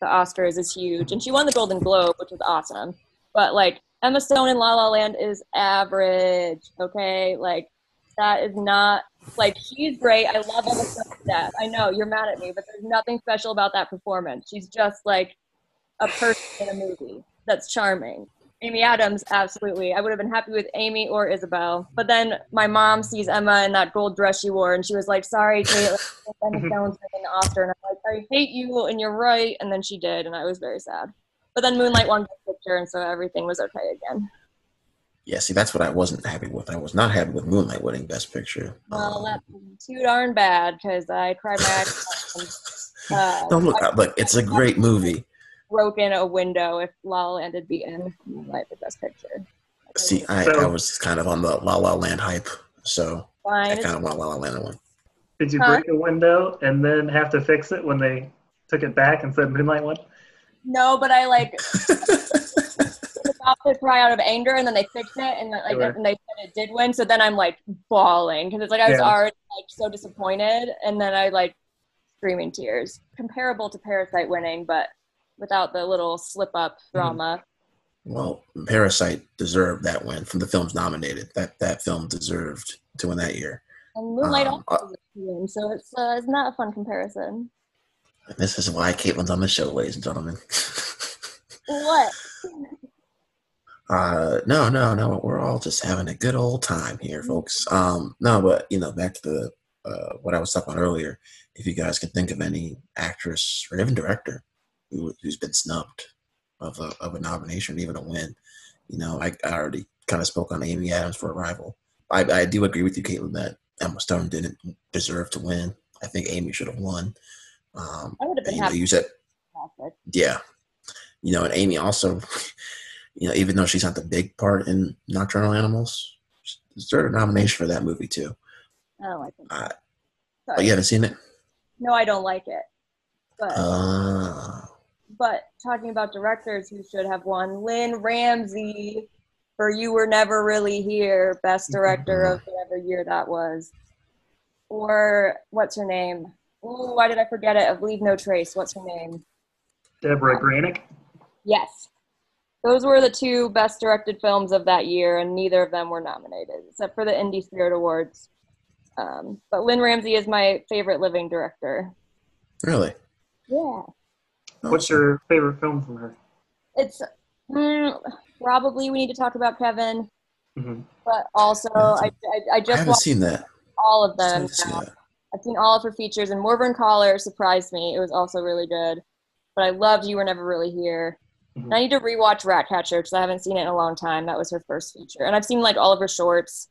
the Oscars is huge, and she won the Golden Globe, which was awesome. But like Emma Stone in La La Land is average. Okay, like that is not like she's great. I love Emma Stone's death. I know you're mad at me, but there's nothing special about that performance. She's just like a person in a movie that's charming. Amy Adams, absolutely. I would have been happy with Amy or Isabel. But then my mom sees Emma in that gold dress she wore, and she was like, "Sorry, Kate, Emma Stone's winning the Oscar." And I'm like, "I hate you, and you're right." And then she did, and I was very sad. But then Moonlight won the picture, and so everything was okay again. Yeah, see, that's what I wasn't happy with. I was not happy with Moonlight winning Best Picture. Well, um, that's too darn bad because I cried my eyes uh, No, look, I, look, it's a great movie. Broken a window if La La Land had beaten Moonlight for Best Picture. See, I, so, I was kind of on the La La Land hype, so Fine. I kind of want La La Land to win. Did you huh? break a window and then have to fix it when they took it back and said Moonlight won? No, but I like to cry out of anger, and then they fixed it, and like sure. and they said it did win. So then I'm like bawling because it's like I was yeah. already like so disappointed, and then I like screaming tears. Comparable to Parasite winning, but without the little slip up mm-hmm. drama. Well, Parasite deserved that win from the films nominated. That that film deserved to win that year. And Moonlight um, also uh, win, so it's uh, it's not a fun comparison. This is why Caitlin's on the show, ladies and gentlemen. what? Uh, no, no, no. We're all just having a good old time here, mm-hmm. folks. Um, no, but you know, back to the uh, what I was talking about earlier. If you guys can think of any actress or even director who, who's been snubbed of a of a nomination, even a win, you know, I, I already kind of spoke on Amy Adams for Arrival. I, I do agree with you, Caitlin, that Emma Stone didn't deserve to win. I think Amy should have won. Um, I would have been and, happy. You said, yeah, you know, and Amy also you know, even though she's not the big part in Nocturnal Animals, deserved a nomination for that movie too. Oh, I think. Uh, oh, you haven't seen it? No, I don't like it. But uh, but talking about directors who should have won, Lynne Ramsay for You Were Never Really Here, Best Director of whatever year that was, or what's her name? Oh, why did I forget it? Of Leave No Trace. What's her name? Deborah Granik. Yes. Those were the two best directed films of that year, and neither of them were nominated, except for the Indie Spirit Awards. Um, but Lynne Ramsay is my favorite living director. Really? Yeah. What's your favorite film from her? It's mm, probably we need to talk about Kevin, hmm but also I, I, I I just haven't seen that. all of them. haven't seen that. I've seen all of her features, and Morvern Callar surprised me. It was also really good. But I loved You Were Never Really Here. Mhm. And I need to rewatch Ratcatcher because I haven't seen it in a long time. That was her first feature, and I've seen like all of her shorts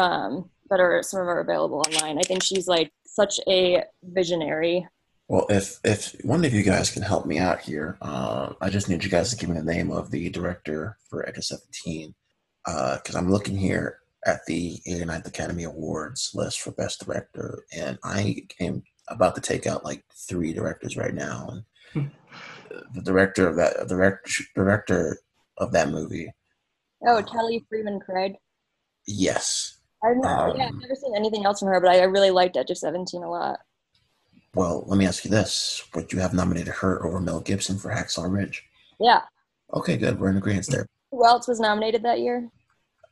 um, that are some of them are available online. I think she's like such a visionary. Well, if if one of you guys can help me out here, uh, I just need you guys to give me the name of the director for Edge of Seventeen, because I'm looking here at the 89th Academy Awards list for Best Director, and I am about to take out like three directors right now, and the director of that direct, director of that movie, Oh, Kelly Fremon Craig. yes. I've never, yeah, I've Um, never seen anything else from her, but I, I really liked Edge of Seventeen a lot. Well, let me ask you this: Would you have nominated her over Mel Gibson for Hacksaw Ridge? Yeah. Okay, good. We're in agreement there. Who else was nominated that year?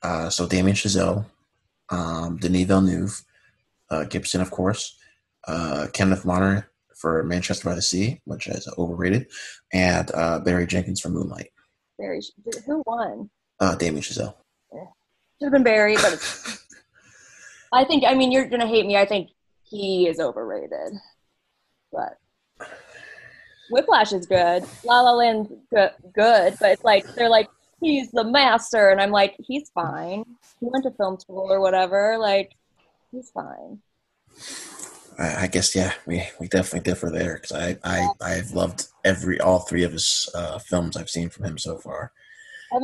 Uh, so Damien Chazelle, um, Denis Villeneuve, uh, Gibson, of course, uh, Kenneth Branagh for Manchester by the Sea, which is overrated, and uh, Barry Jenkins for Moonlight. Barry. Who won? Uh, Damien Chazelle. Should have been Barry, but it's, I think. I mean, you're gonna hate me. I think he is overrated, but Whiplash is good. La La Land's good, good, but it's like they're like he's the master, and I'm like he's fine. He went to film school or whatever. Like he's fine. I, I guess yeah, we, we definitely differ there because I, I I've loved every all three of his uh, films I've seen from him so far.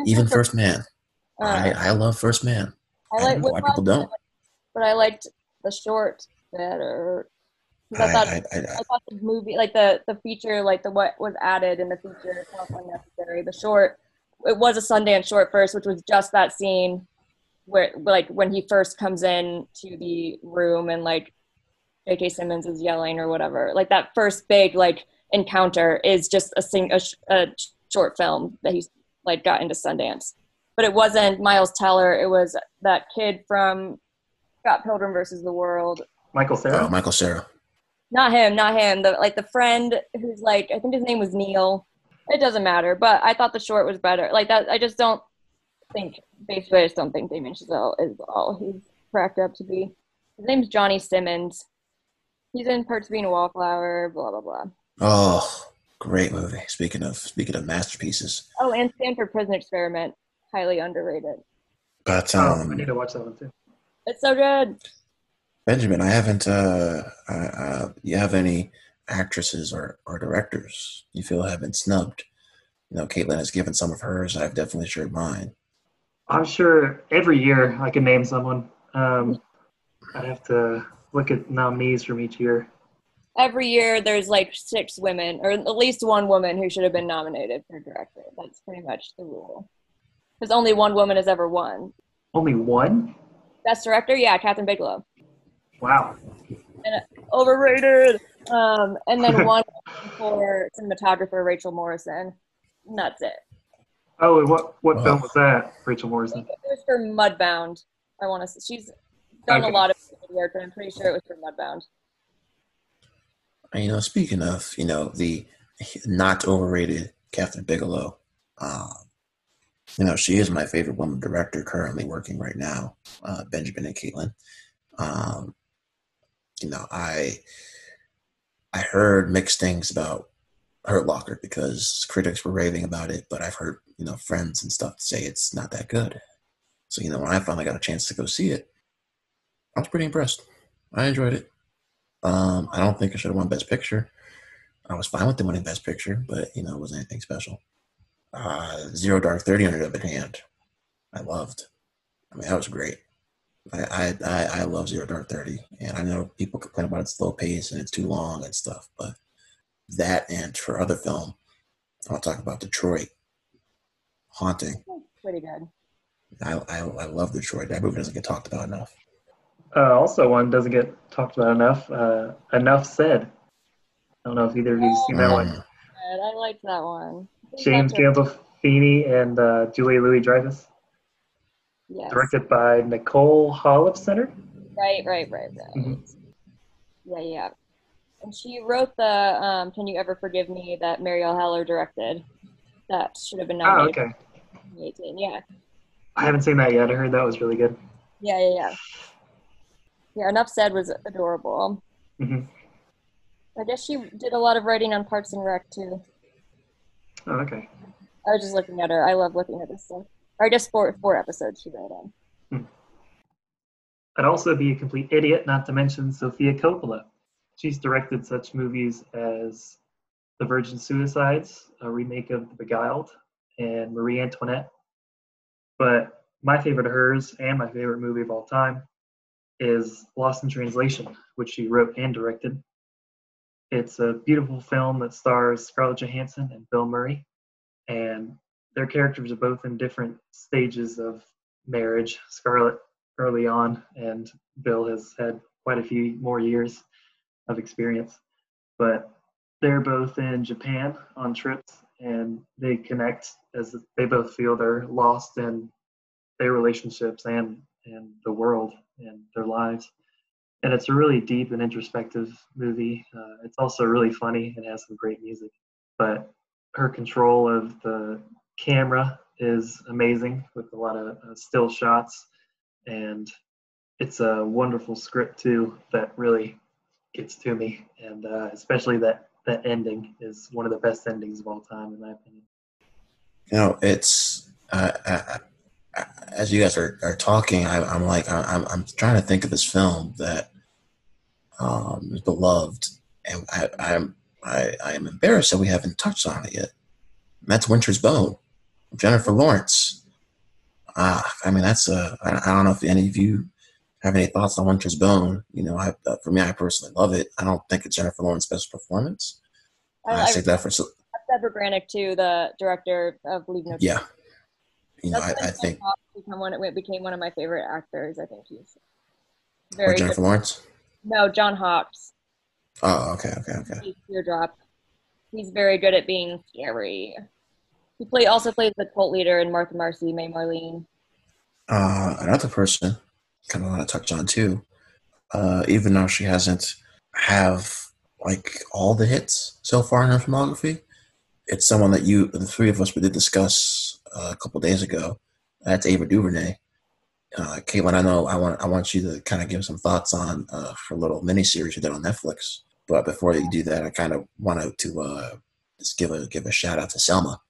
Even First Man, uh, I, I love First Man. I I like know why people don't. but I liked the short better. 'Cause I, I thought I, I, I thought the movie, like the the feature, like the what was added in the feature, felt unnecessary. The short, it was a Sundance short first, which was just that scene where, like, when he first comes in to the room and like J.K. Simmons is yelling or whatever. Like that first big like encounter is just a sing a, sh- a short film that he's like got into Sundance. But it wasn't Miles Teller. It was that kid from Scott Pilgrim versus the World Michael Cera. Uh, oh, Michael Cera. Not him, not him. The like the friend who's like I think his name was Neil. It doesn't matter, but I thought the short was better. Like that, I just don't think. Basically, I just don't think Damien Chazelle is all he's cracked up to be. His name's Johnny Simmons. He's in Perks of Being a Wallflower. Blah blah blah. Oh, great movie. Speaking of speaking of masterpieces, Oh, and Stanford Prison Experiment, highly underrated. but Oh, um, I need to watch that one too. It's so good. Benjamin, I haven't. Uh, uh, uh, you have any actresses or, or directors you feel have been snubbed? You know, Caitlin has given some of hers. I've definitely shared mine. I'm sure every year I can name someone. Um, I'd have to look at nominees from each year. Every year, there's like six women, or at least one woman who should have been nominated for director. That's pretty much the rule. Because only one woman has ever won. Only one? Best director, yeah, Kathryn Bigelow. Wow. And Overrated. Um, and then one for cinematographer Rachel Morrison. And that's it. Oh, and what what Wow. film was that? Rachel Morrison. It was for Mudbound. I want to. She's done Okay. a lot of work, but I'm pretty sure it was for Mudbound. You know, speaking of, you know, the not overrated Kathryn Bigelow, um, you know, she is my favorite woman director currently working right now, uh, Benjamin and Caitlin. Um, you know, I I heard mixed things about Hurt Locker because critics were raving about it, but I've heard, you know, friends and stuff say it's not that good. So, you know, when I finally got a chance to go see it, I was pretty impressed. I enjoyed it. Um, I don't think it should have won Best Picture. I was fine with them winning Best Picture, but you know, it wasn't anything special. Uh, Zero Dark Thirty on the other hand, I loved. I mean, that was great. I, I I I love Zero Dark Thirty, and I know people complain about its slow pace and it's too long and stuff, but that and for other film, I'll talk about Detroit. Haunting. Pretty good. I, I I love Detroit. That movie doesn't get talked about enough. Uh, also, one doesn't get talked about enough. Uh, enough said. I don't know if either of you have seen that one. Mm. I liked that one. James that's a- Gandolfini and uh, Julia Louis Dreyfus, Yes. directed by Nicole Holofcener. Right, right, right, right. Mhm. Yeah, yeah. And she wrote the um, "Can You Ever Forgive Me" that Marielle Heller directed. That should have been Oh, okay. in 2018. Yeah, I haven't seen that yet. I heard that was really good. yeah, yeah, yeah. Yeah, enough said was adorable. hmm I guess she did a lot of writing on Parks and Rec too. Oh, okay. I was just looking at her. I love looking at this stuff. Or just four four episodes she wrote on. Hmm. I'd also be a complete idiot not to mention Sofia Coppola. She's directed such movies as The Virgin Suicides, a remake of The Beguiled, and Marie Antoinette. But my favorite of hers and my favorite movie of all time is Lost in Translation, which she wrote and directed. It's a beautiful film that stars Scarlett Johansson and Bill Murray, and their characters are both in different stages of marriage. Scarlett early on, and Bill has had quite a few more years of experience. But they're both in Japan on trips, and they connect as they both feel they're lost in their relationships and and the world and their lives. And it's a really deep and introspective movie. Uh, it's also really funny and has some great music. But her control of the camera is amazing with a lot of uh, still shots. And it's a wonderful script too that really gets to me. And uh, especially that that ending is one of the best endings of all time in my opinion. You know, it's uh, I, I, as you guys are, are talking, I, I'm like I, I'm I'm trying to think of this film that um, is beloved, and I, I'm I, I am embarrassed that we haven't touched on it yet. That's Winter's Bone, Jennifer Lawrence. Ah, I mean that's a I, I don't know if any of you have any thoughts on Winter's Bone. You know, I, uh, for me, I personally love it. I don't think it's Jennifer Lawrence's best performance. I, I, I, say that for so- Deborah Granik too, the director of Leave No yeah. You know, I, That's I when think become one, it became one of my favorite actors. I think he's or very Jennifer good. Lawrence. No, John Hawkes. Oh, okay, okay, okay. Teardrop. He's very good at being scary. He play also plays the cult leader in Martha Marcy, May Marlene. Uh, another person kind of want to touch on too, uh, even though she hasn't have like all the hits so far in her filmography, it's someone that you, the three of us, we did discuss uh, a couple days ago. That's Ava DuVernay. Uh, Caitlin, I know I want I want you to kind of give some thoughts on uh, her little miniseries you did on Netflix. But before you do that, I kind of wanted to uh, just give a give a shout out to Selma.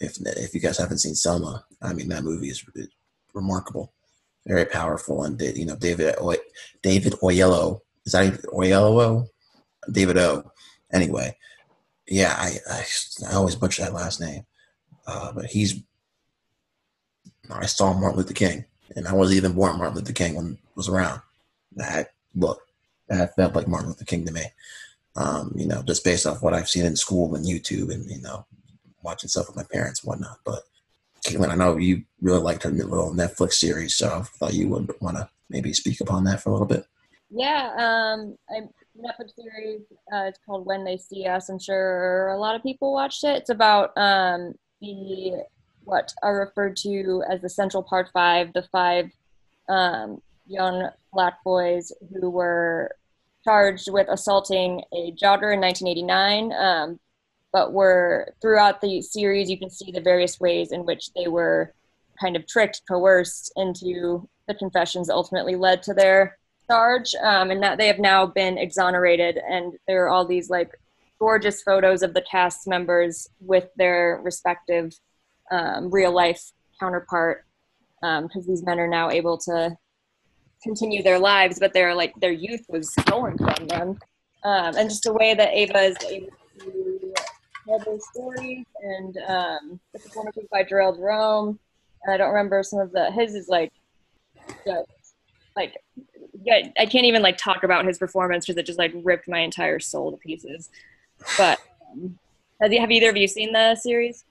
If if you guys haven't seen Selma, I mean that movie is remarkable, very powerful, and you know David Oy- David Oyelowo is that Oyelowo? David O. Anyway, yeah, I, I I always butcher that last name, uh, but he's I saw Martin Luther King, and I wasn't even born Martin Luther King when was around. That look, that felt like Martin Luther King to me. Um, you know, just based off what I've seen in school and YouTube, and you know, watching stuff with my parents and whatnot. But Caitlin, I know you really liked her little Netflix series, so I thought you would want to maybe speak upon that for a little bit. Yeah, um, I Netflix series. Uh, it's called When They See Us. I'm sure a lot of people watched it. It's about um, the what are referred to as the Central Park Five, the five um, young black boys who were charged with assaulting a jogger in 1989. Um, but were throughout the series, you can see the various ways in which they were kind of tricked, coerced into the confessions that ultimately led to their charge, um, and that they have now been exonerated. And there are all these like gorgeous photos of the cast members with their respective um, real life counterpart, because these men are now able to continue their lives, but their like their youth was stolen from them, um, and just the way that Ava is able to those stories, and um, the performances by Jharrel Jerome. And I don't remember some of the his is like, just, like yeah, I can't even like talk about his performance because it just like ripped my entire soul to pieces. But um, have, you, have either of you seen the series?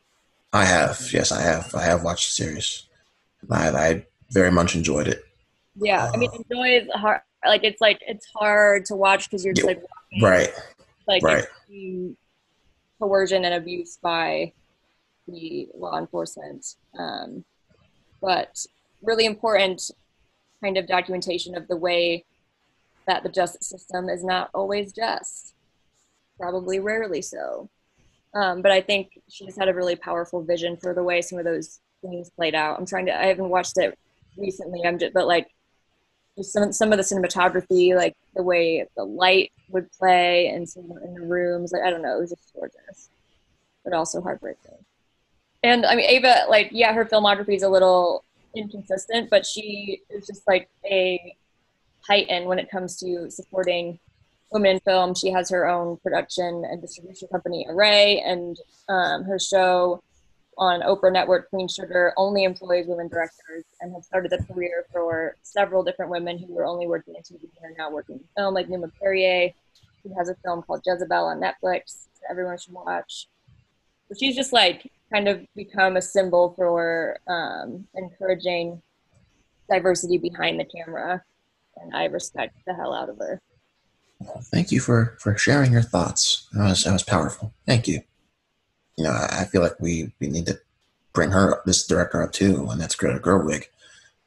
I have, yes, I have. I have watched the series. I, I very much enjoyed it. Yeah, I mean, Uh, Enjoy is hard. Like it's like it's hard to watch because you're just like right, like right. Coercion and abuse by the law enforcement. Um, but really important kind of documentation of the way that the justice system is not always just, probably rarely so. Um, but I think she just had a really powerful vision for the way some of those things played out. I'm trying to, I haven't watched it recently, I'm just, but like, some some of the cinematography, like the way the light would play and some in the rooms, like I don't know, it was just gorgeous, but also heartbreaking. And I mean, Ava, like yeah, her filmography is a little inconsistent, but she is just like a titan when it comes to supporting women in film. She has her own production and distribution company, Array, and um, her show on Oprah Network, Queen Sugar, only employs women directors and has started a career for several different women who were only working in TV and are now working in film, like Numa Perrier, who has a film called Jezebel on Netflix that everyone should watch. So she's just like kind of become a symbol for um, encouraging diversity behind the camera, and I respect the hell out of her. Thank you for for sharing your thoughts. That was that was powerful. Thank you. You know, I, feel like we we need to bring her up, this director up too, and that's Greta Gerwig.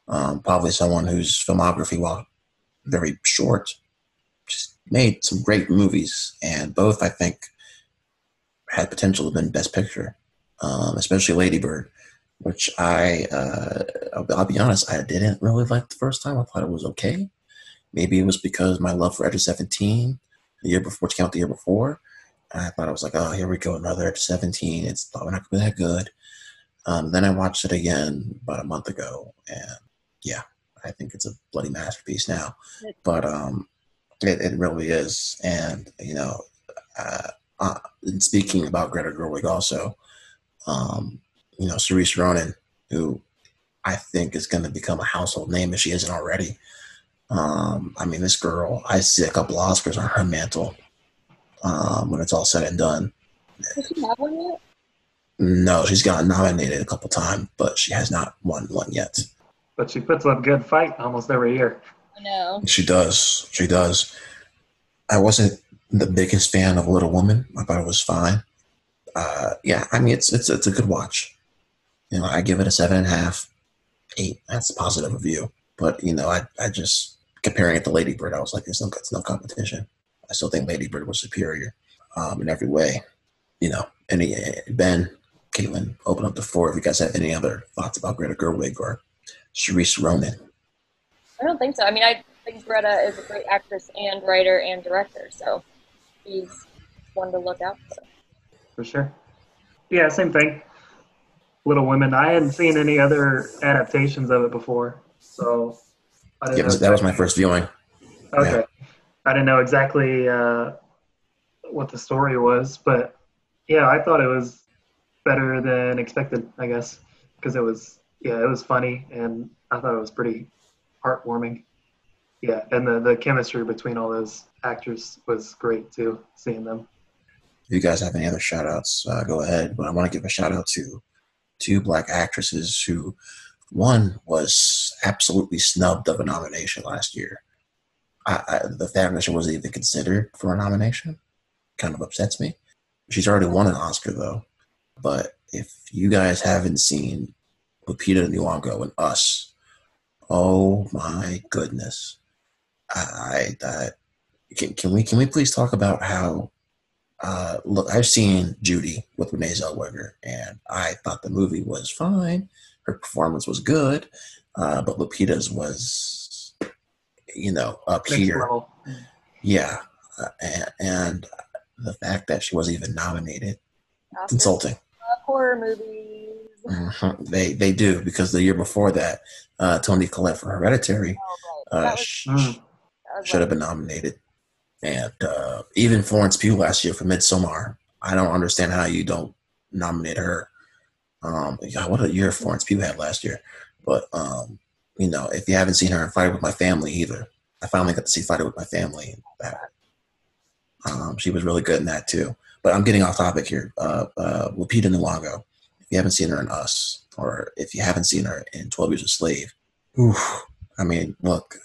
Um, probably someone whose filmography, while very short, just made some great movies, and both I think had potential to win Best Picture, um, especially Lady Bird, which I uh, I'll, be honest, I didn't really like the first time. I thought it was okay. Maybe it was because my love for Edge Seventeen, the year before, which came out the year before. I thought I was like, oh, here we go, another Seventeen. It's probably not gonna be that good. Um, then I watched it again about a month ago, and yeah, I think it's a bloody masterpiece now. But um, it, it really is, and you know, uh, uh, speaking about Greta Gerwig, also, um, you know, Saoirse Ronan, who I think is going to become a household name if she isn't already. Um, I mean, this girl, I see a couple Oscars on her mantle um, when it's all said and done. Does she have one yet? No, she's gotten nominated a couple times, but she has not won one yet. But she puts up a good fight almost every year. I know. She does. She does. I wasn't the biggest fan of Little Woman. I thought it was fine. Uh, yeah, I mean, it's it's it's a good watch. You know, I give it a seven and a half, eight. That's a positive review. But you know, I I just comparing it to Lady Bird, I was like, there's no it's no competition. I still think Lady Bird was superior um, in every way. You know, any Ben, Caitlin, open up the floor if you guys have any other thoughts about Greta Gerwig or Saoirse Ronan. I don't think so. I mean, I think Greta is a great actress and writer and director, so she's one to look out for. for sure. Yeah, same thing. Little Women. I hadn't seen any other adaptations of it before, so I didn't Yeah, know that was my first viewing. Okay, yeah. I didn't know exactly uh, what the story was, but yeah, I thought it was better than expected. I guess because it was yeah, it was funny, and I thought it was pretty heartwarming. Yeah, and the the chemistry between all those actors was great too. Seeing them. If you guys have any other shout outs, uh, go ahead. But I want to give a shout out to two black actresses who, one was absolutely snubbed of a nomination last year. I, the fact that she wasn't even considered for a nomination kind of upsets me. She's already won an Oscar though. But if you guys haven't seen Lupita Nyong'o and Us, oh my goodness! I, I can, can we can we please talk about how uh, look, I've seen Judy with Renee Zellweger, and I thought the movie was fine. Her performance was good, uh, but Lupita's was, you know, up Next here. level. Yeah, uh, and, and the fact that she wasn't even nominated, it's insulting. love horror movies. Mhm. They they do because the year before that, uh, Toni Collette for Hereditary Oh, right. uh, was- sh- Mm. that should have been nominated. And uh, even Florence Pugh last year for Midsommar, I don't understand how you don't nominate her. Um, God, what a year Florence Pugh had last year. But um, you know, if you haven't seen her in Fight with My Family either, I finally got to see Fight with My Family. That um, she was really good in that too. But I'm getting off topic here. Uh, uh, Lupita Nyong'o. If you haven't seen her in Us, or if you haven't seen her in Twelve Years a Slave, oof, I mean, look,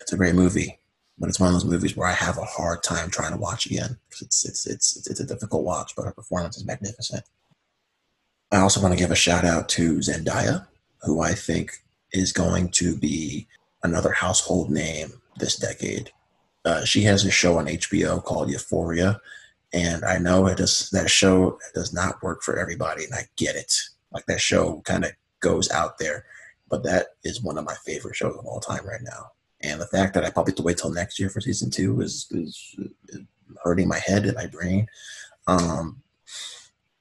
it's a great movie, but it's one of those movies where I have a hard time trying to watch again because it's it's it's it's a difficult watch. But her performance is magnificent. I also want to give a shout out to Zendaya, who I think is going to be another household name this decade. Uh, she has a show on HBO called Euphoria, and I know it does that show does not work for everybody, and I get it. Like that show kind of goes out there, but that is one of my favorite shows of all time right now. And the fact that I probably have to wait till next year for season two is, is, is hurting my head and my brain. Um,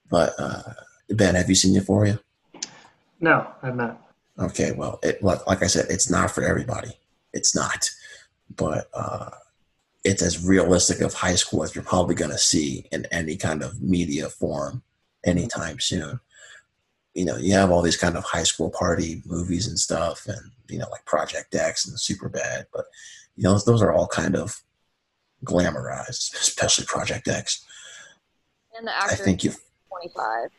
but uh, Ben, have you seen Euphoria? No, I'm not. Okay, well, it, like, like I said, it's not for everybody. It's not, but uh, it's as realistic of high school as you're probably going to see in any kind of media form anytime soon. You know, you have all these kind of high school party movies and stuff, and you know, like Project X and Super Bad, but you know, those are all kind of glamorized, especially Project X. And the actor I think you. 25.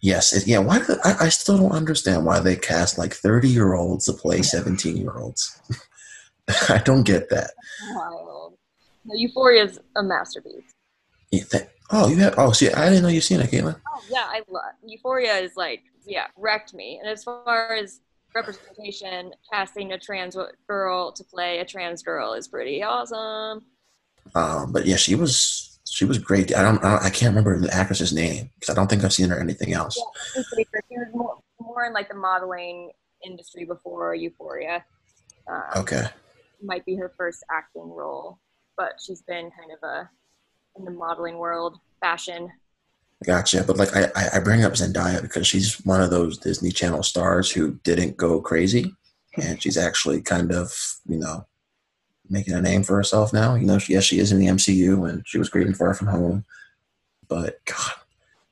Yes, it, yeah. Why? do- I, I still don't understand why they cast like thirty-year-olds to play seventeen-year-olds. I don't get that. Wild. No, Euphoria is a masterpiece. You oh, you have. Oh, see, I didn't know you've seen it, Caitlyn. Oh yeah, I love Euphoria is like yeah wrecked me. And as far as representation, casting a trans girl to play a trans girl is pretty awesome. Um, but yeah, she was she was great. I don't. I, don't- I can't remember the actress's name because I don't think I've seen her in anything else. Yeah, she's pretty good. She was more, more in like the modeling industry before Euphoria. Um, Okay. Might be her first acting role, but she's been kind of a in the modeling world, fashion. Gotcha. But like I- I bring up Zendaya because she's one of those Disney Channel stars who didn't go crazy, and she's actually kind of you know making a name for herself now. You know, she, yes, she is in the MCU, and she was great in Far From Home, but God,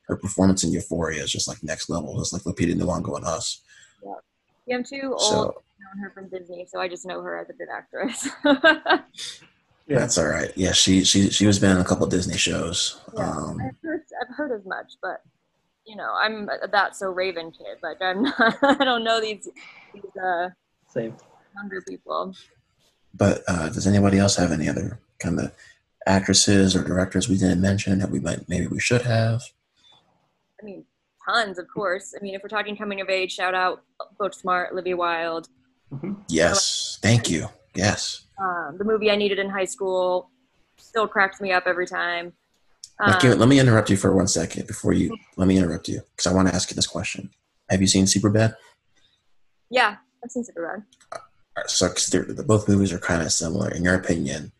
her performance in Euphoria is just like next level. It's like Lupita Nyong'o and us. Yeah, I'm too old So to know her from Disney, so I just know her as a good actress. Yeah. that's all right. Yeah, she she she was been in a couple Disney shows. Yeah. Um, I've heard, I've heard as much, but you know, I'm that so Raven kid. Like I'm not, I don't know these these uh, Same. younger people. But uh, does anybody else have any other kind of actresses or directors we didn't mention that we might maybe we should have? I mean, tons, of course. I mean, if we're talking coming of age, shout out Booksmart, Olivia Wilde. Yes, thank you. Yes. Um, the movie I needed in high school still cracks me up every time. Um, Okay, let me interrupt you for one second before you. Let me interrupt you because I want to ask you this question. Have you seen Superbad? yeah, I've seen Superbad. So, because the both movies are kind of similar, in your opinion,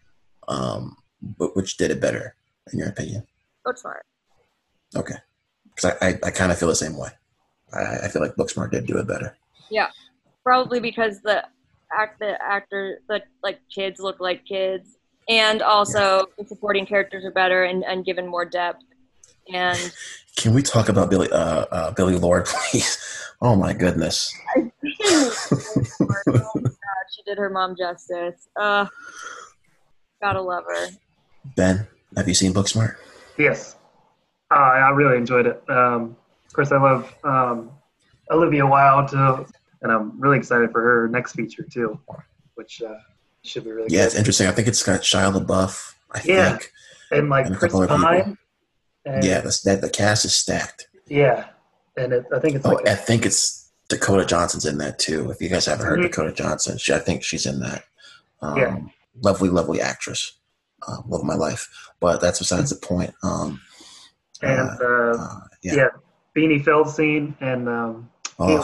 um, but which did it better, in your opinion? Booksmart. Okay, because I, I, I kind of feel the same way. I, I feel like Booksmart did do it better. Yeah, probably because the act the actor the like kids look like kids, and also the supporting characters are better and, and given more depth. And Can we talk about Billy uh, uh, Billie Lourd, please? Oh my goodness. did her mom justice. Uh, gotta love her. Ben, have you seen Booksmart? Yes. Uh, I really enjoyed it. Um, of course, I love um, Olivia Wilde, too, and I'm really excited for her next feature, too, which uh, should be really Yeah, good. it's interesting. I think it's got Shia LaBeouf. I Yeah. think. And like and a Chris couple other people. Pine. And, Yeah, that's, that the cast is stacked. Yeah. And it, I think it's Oh, like, I think it's Dakota Johnson's in that too. If you guys haven't heard Mhm. Dakota Johnson, she, I think she's in that. Um, Yeah. Lovely, lovely actress. Uh, love of my life. But that's besides the point. Um, and uh, uh, uh, yeah. yeah. Beanie Feldstein and um, Oh.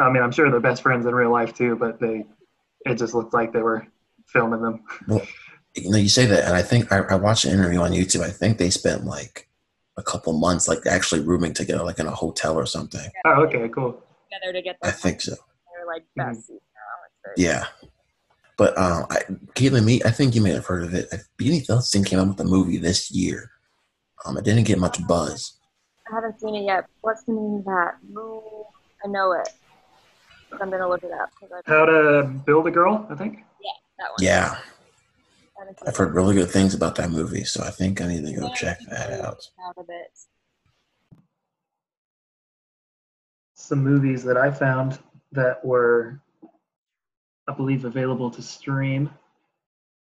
I mean, I'm sure they're best friends in real life, too, but they, it just looked like they were filming them. you know, you say that, and I think I, I watched an interview on YouTube. I think they spent like a couple months, like actually rooming together, like in a hotel or something. Oh, okay, cool. Together to get I think so. their like Mhm. best. now. It's very- Yeah. But um, I, Caitlyn, me, I think you may have heard of it. Beanie Feldstein came out with a movie this year. Um, it didn't get much buzz. I haven't seen it yet. What's the name of that? No, I know it. I'm gonna look it up. How to Build a Girl, I think. Yeah, that one. Yeah, I haven't seen I've heard really good things about that movie, so I think I need to go check that out. Out of it. Some movies that I found that were I believe, available to stream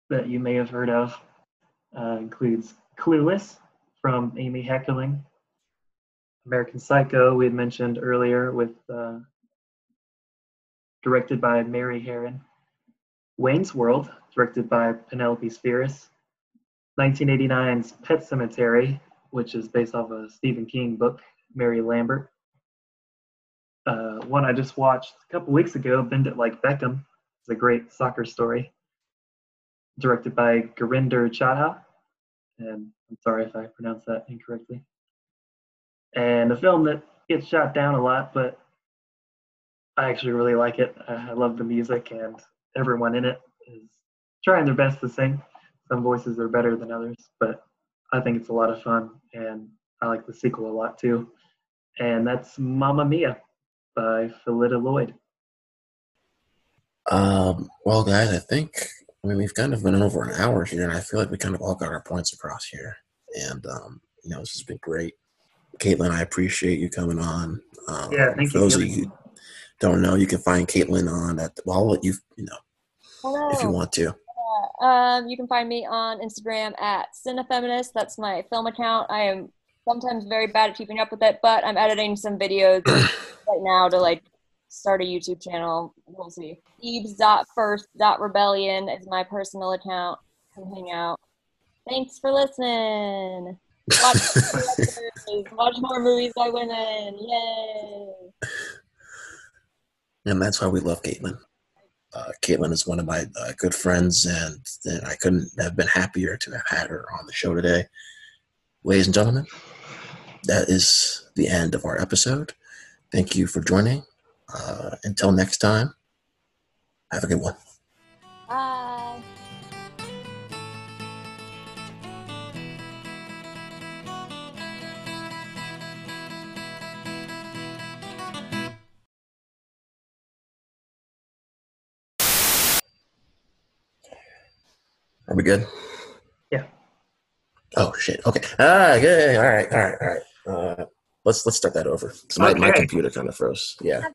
that you may have heard of uh, includes Clueless from Amy Heckerling, American Psycho, we had mentioned earlier, with uh, directed by Mary Harron, Wayne's World, directed by Penelope Spheeris, 1989's Pet Sematary, which is based off a Stephen King book, Mary Lambert. Uh, one I just watched a couple weeks ago, Bend It Like Beckham. It's a great soccer story, directed by Gurinder Chadha, and I'm sorry if I pronounced that incorrectly. And a film that gets shot down a lot, but I actually really like it. I love the music, and everyone in it is trying their best to sing. Some voices are better than others, but I think it's a lot of fun, and I like the sequel a lot too. And that's Mamma Mia by Phyllida Lloyd. Um, well, guys, I think I mean we've kind of been over an hour here, and I feel like we kind of all got our points across here. And um, you know, this has been great. Caitlyn, I appreciate you coming on. Um, Yeah, thank for you, those of you who don't know, you can find Caitlyn on at well, I'll let you you know Hello. if you want to. Um, you can find me on Instagram at Cinefeminist. That's my film account. I am sometimes very bad at keeping up with it, but I'm editing some videos right now to like start a YouTube channel. We'll see. Ebes.first.rebellion is my personal account. Come hang out. Thanks for listening. Watch, more movies. Watch more movies by women. Yay! and that's why we love Caitlyn. Uh, Caitlyn is one of my uh, good friends, and, and I couldn't have been happier to have had her on the show today. Ladies and gentlemen, that is the end of our episode. Thank you for joining. Uh, until next time, have a good one. Are we good? Yeah. Oh shit. Okay. Ah, good. All right. All right. All right. Uh, let's let's start that over. my, my Okay. computer kind of froze. Yeah.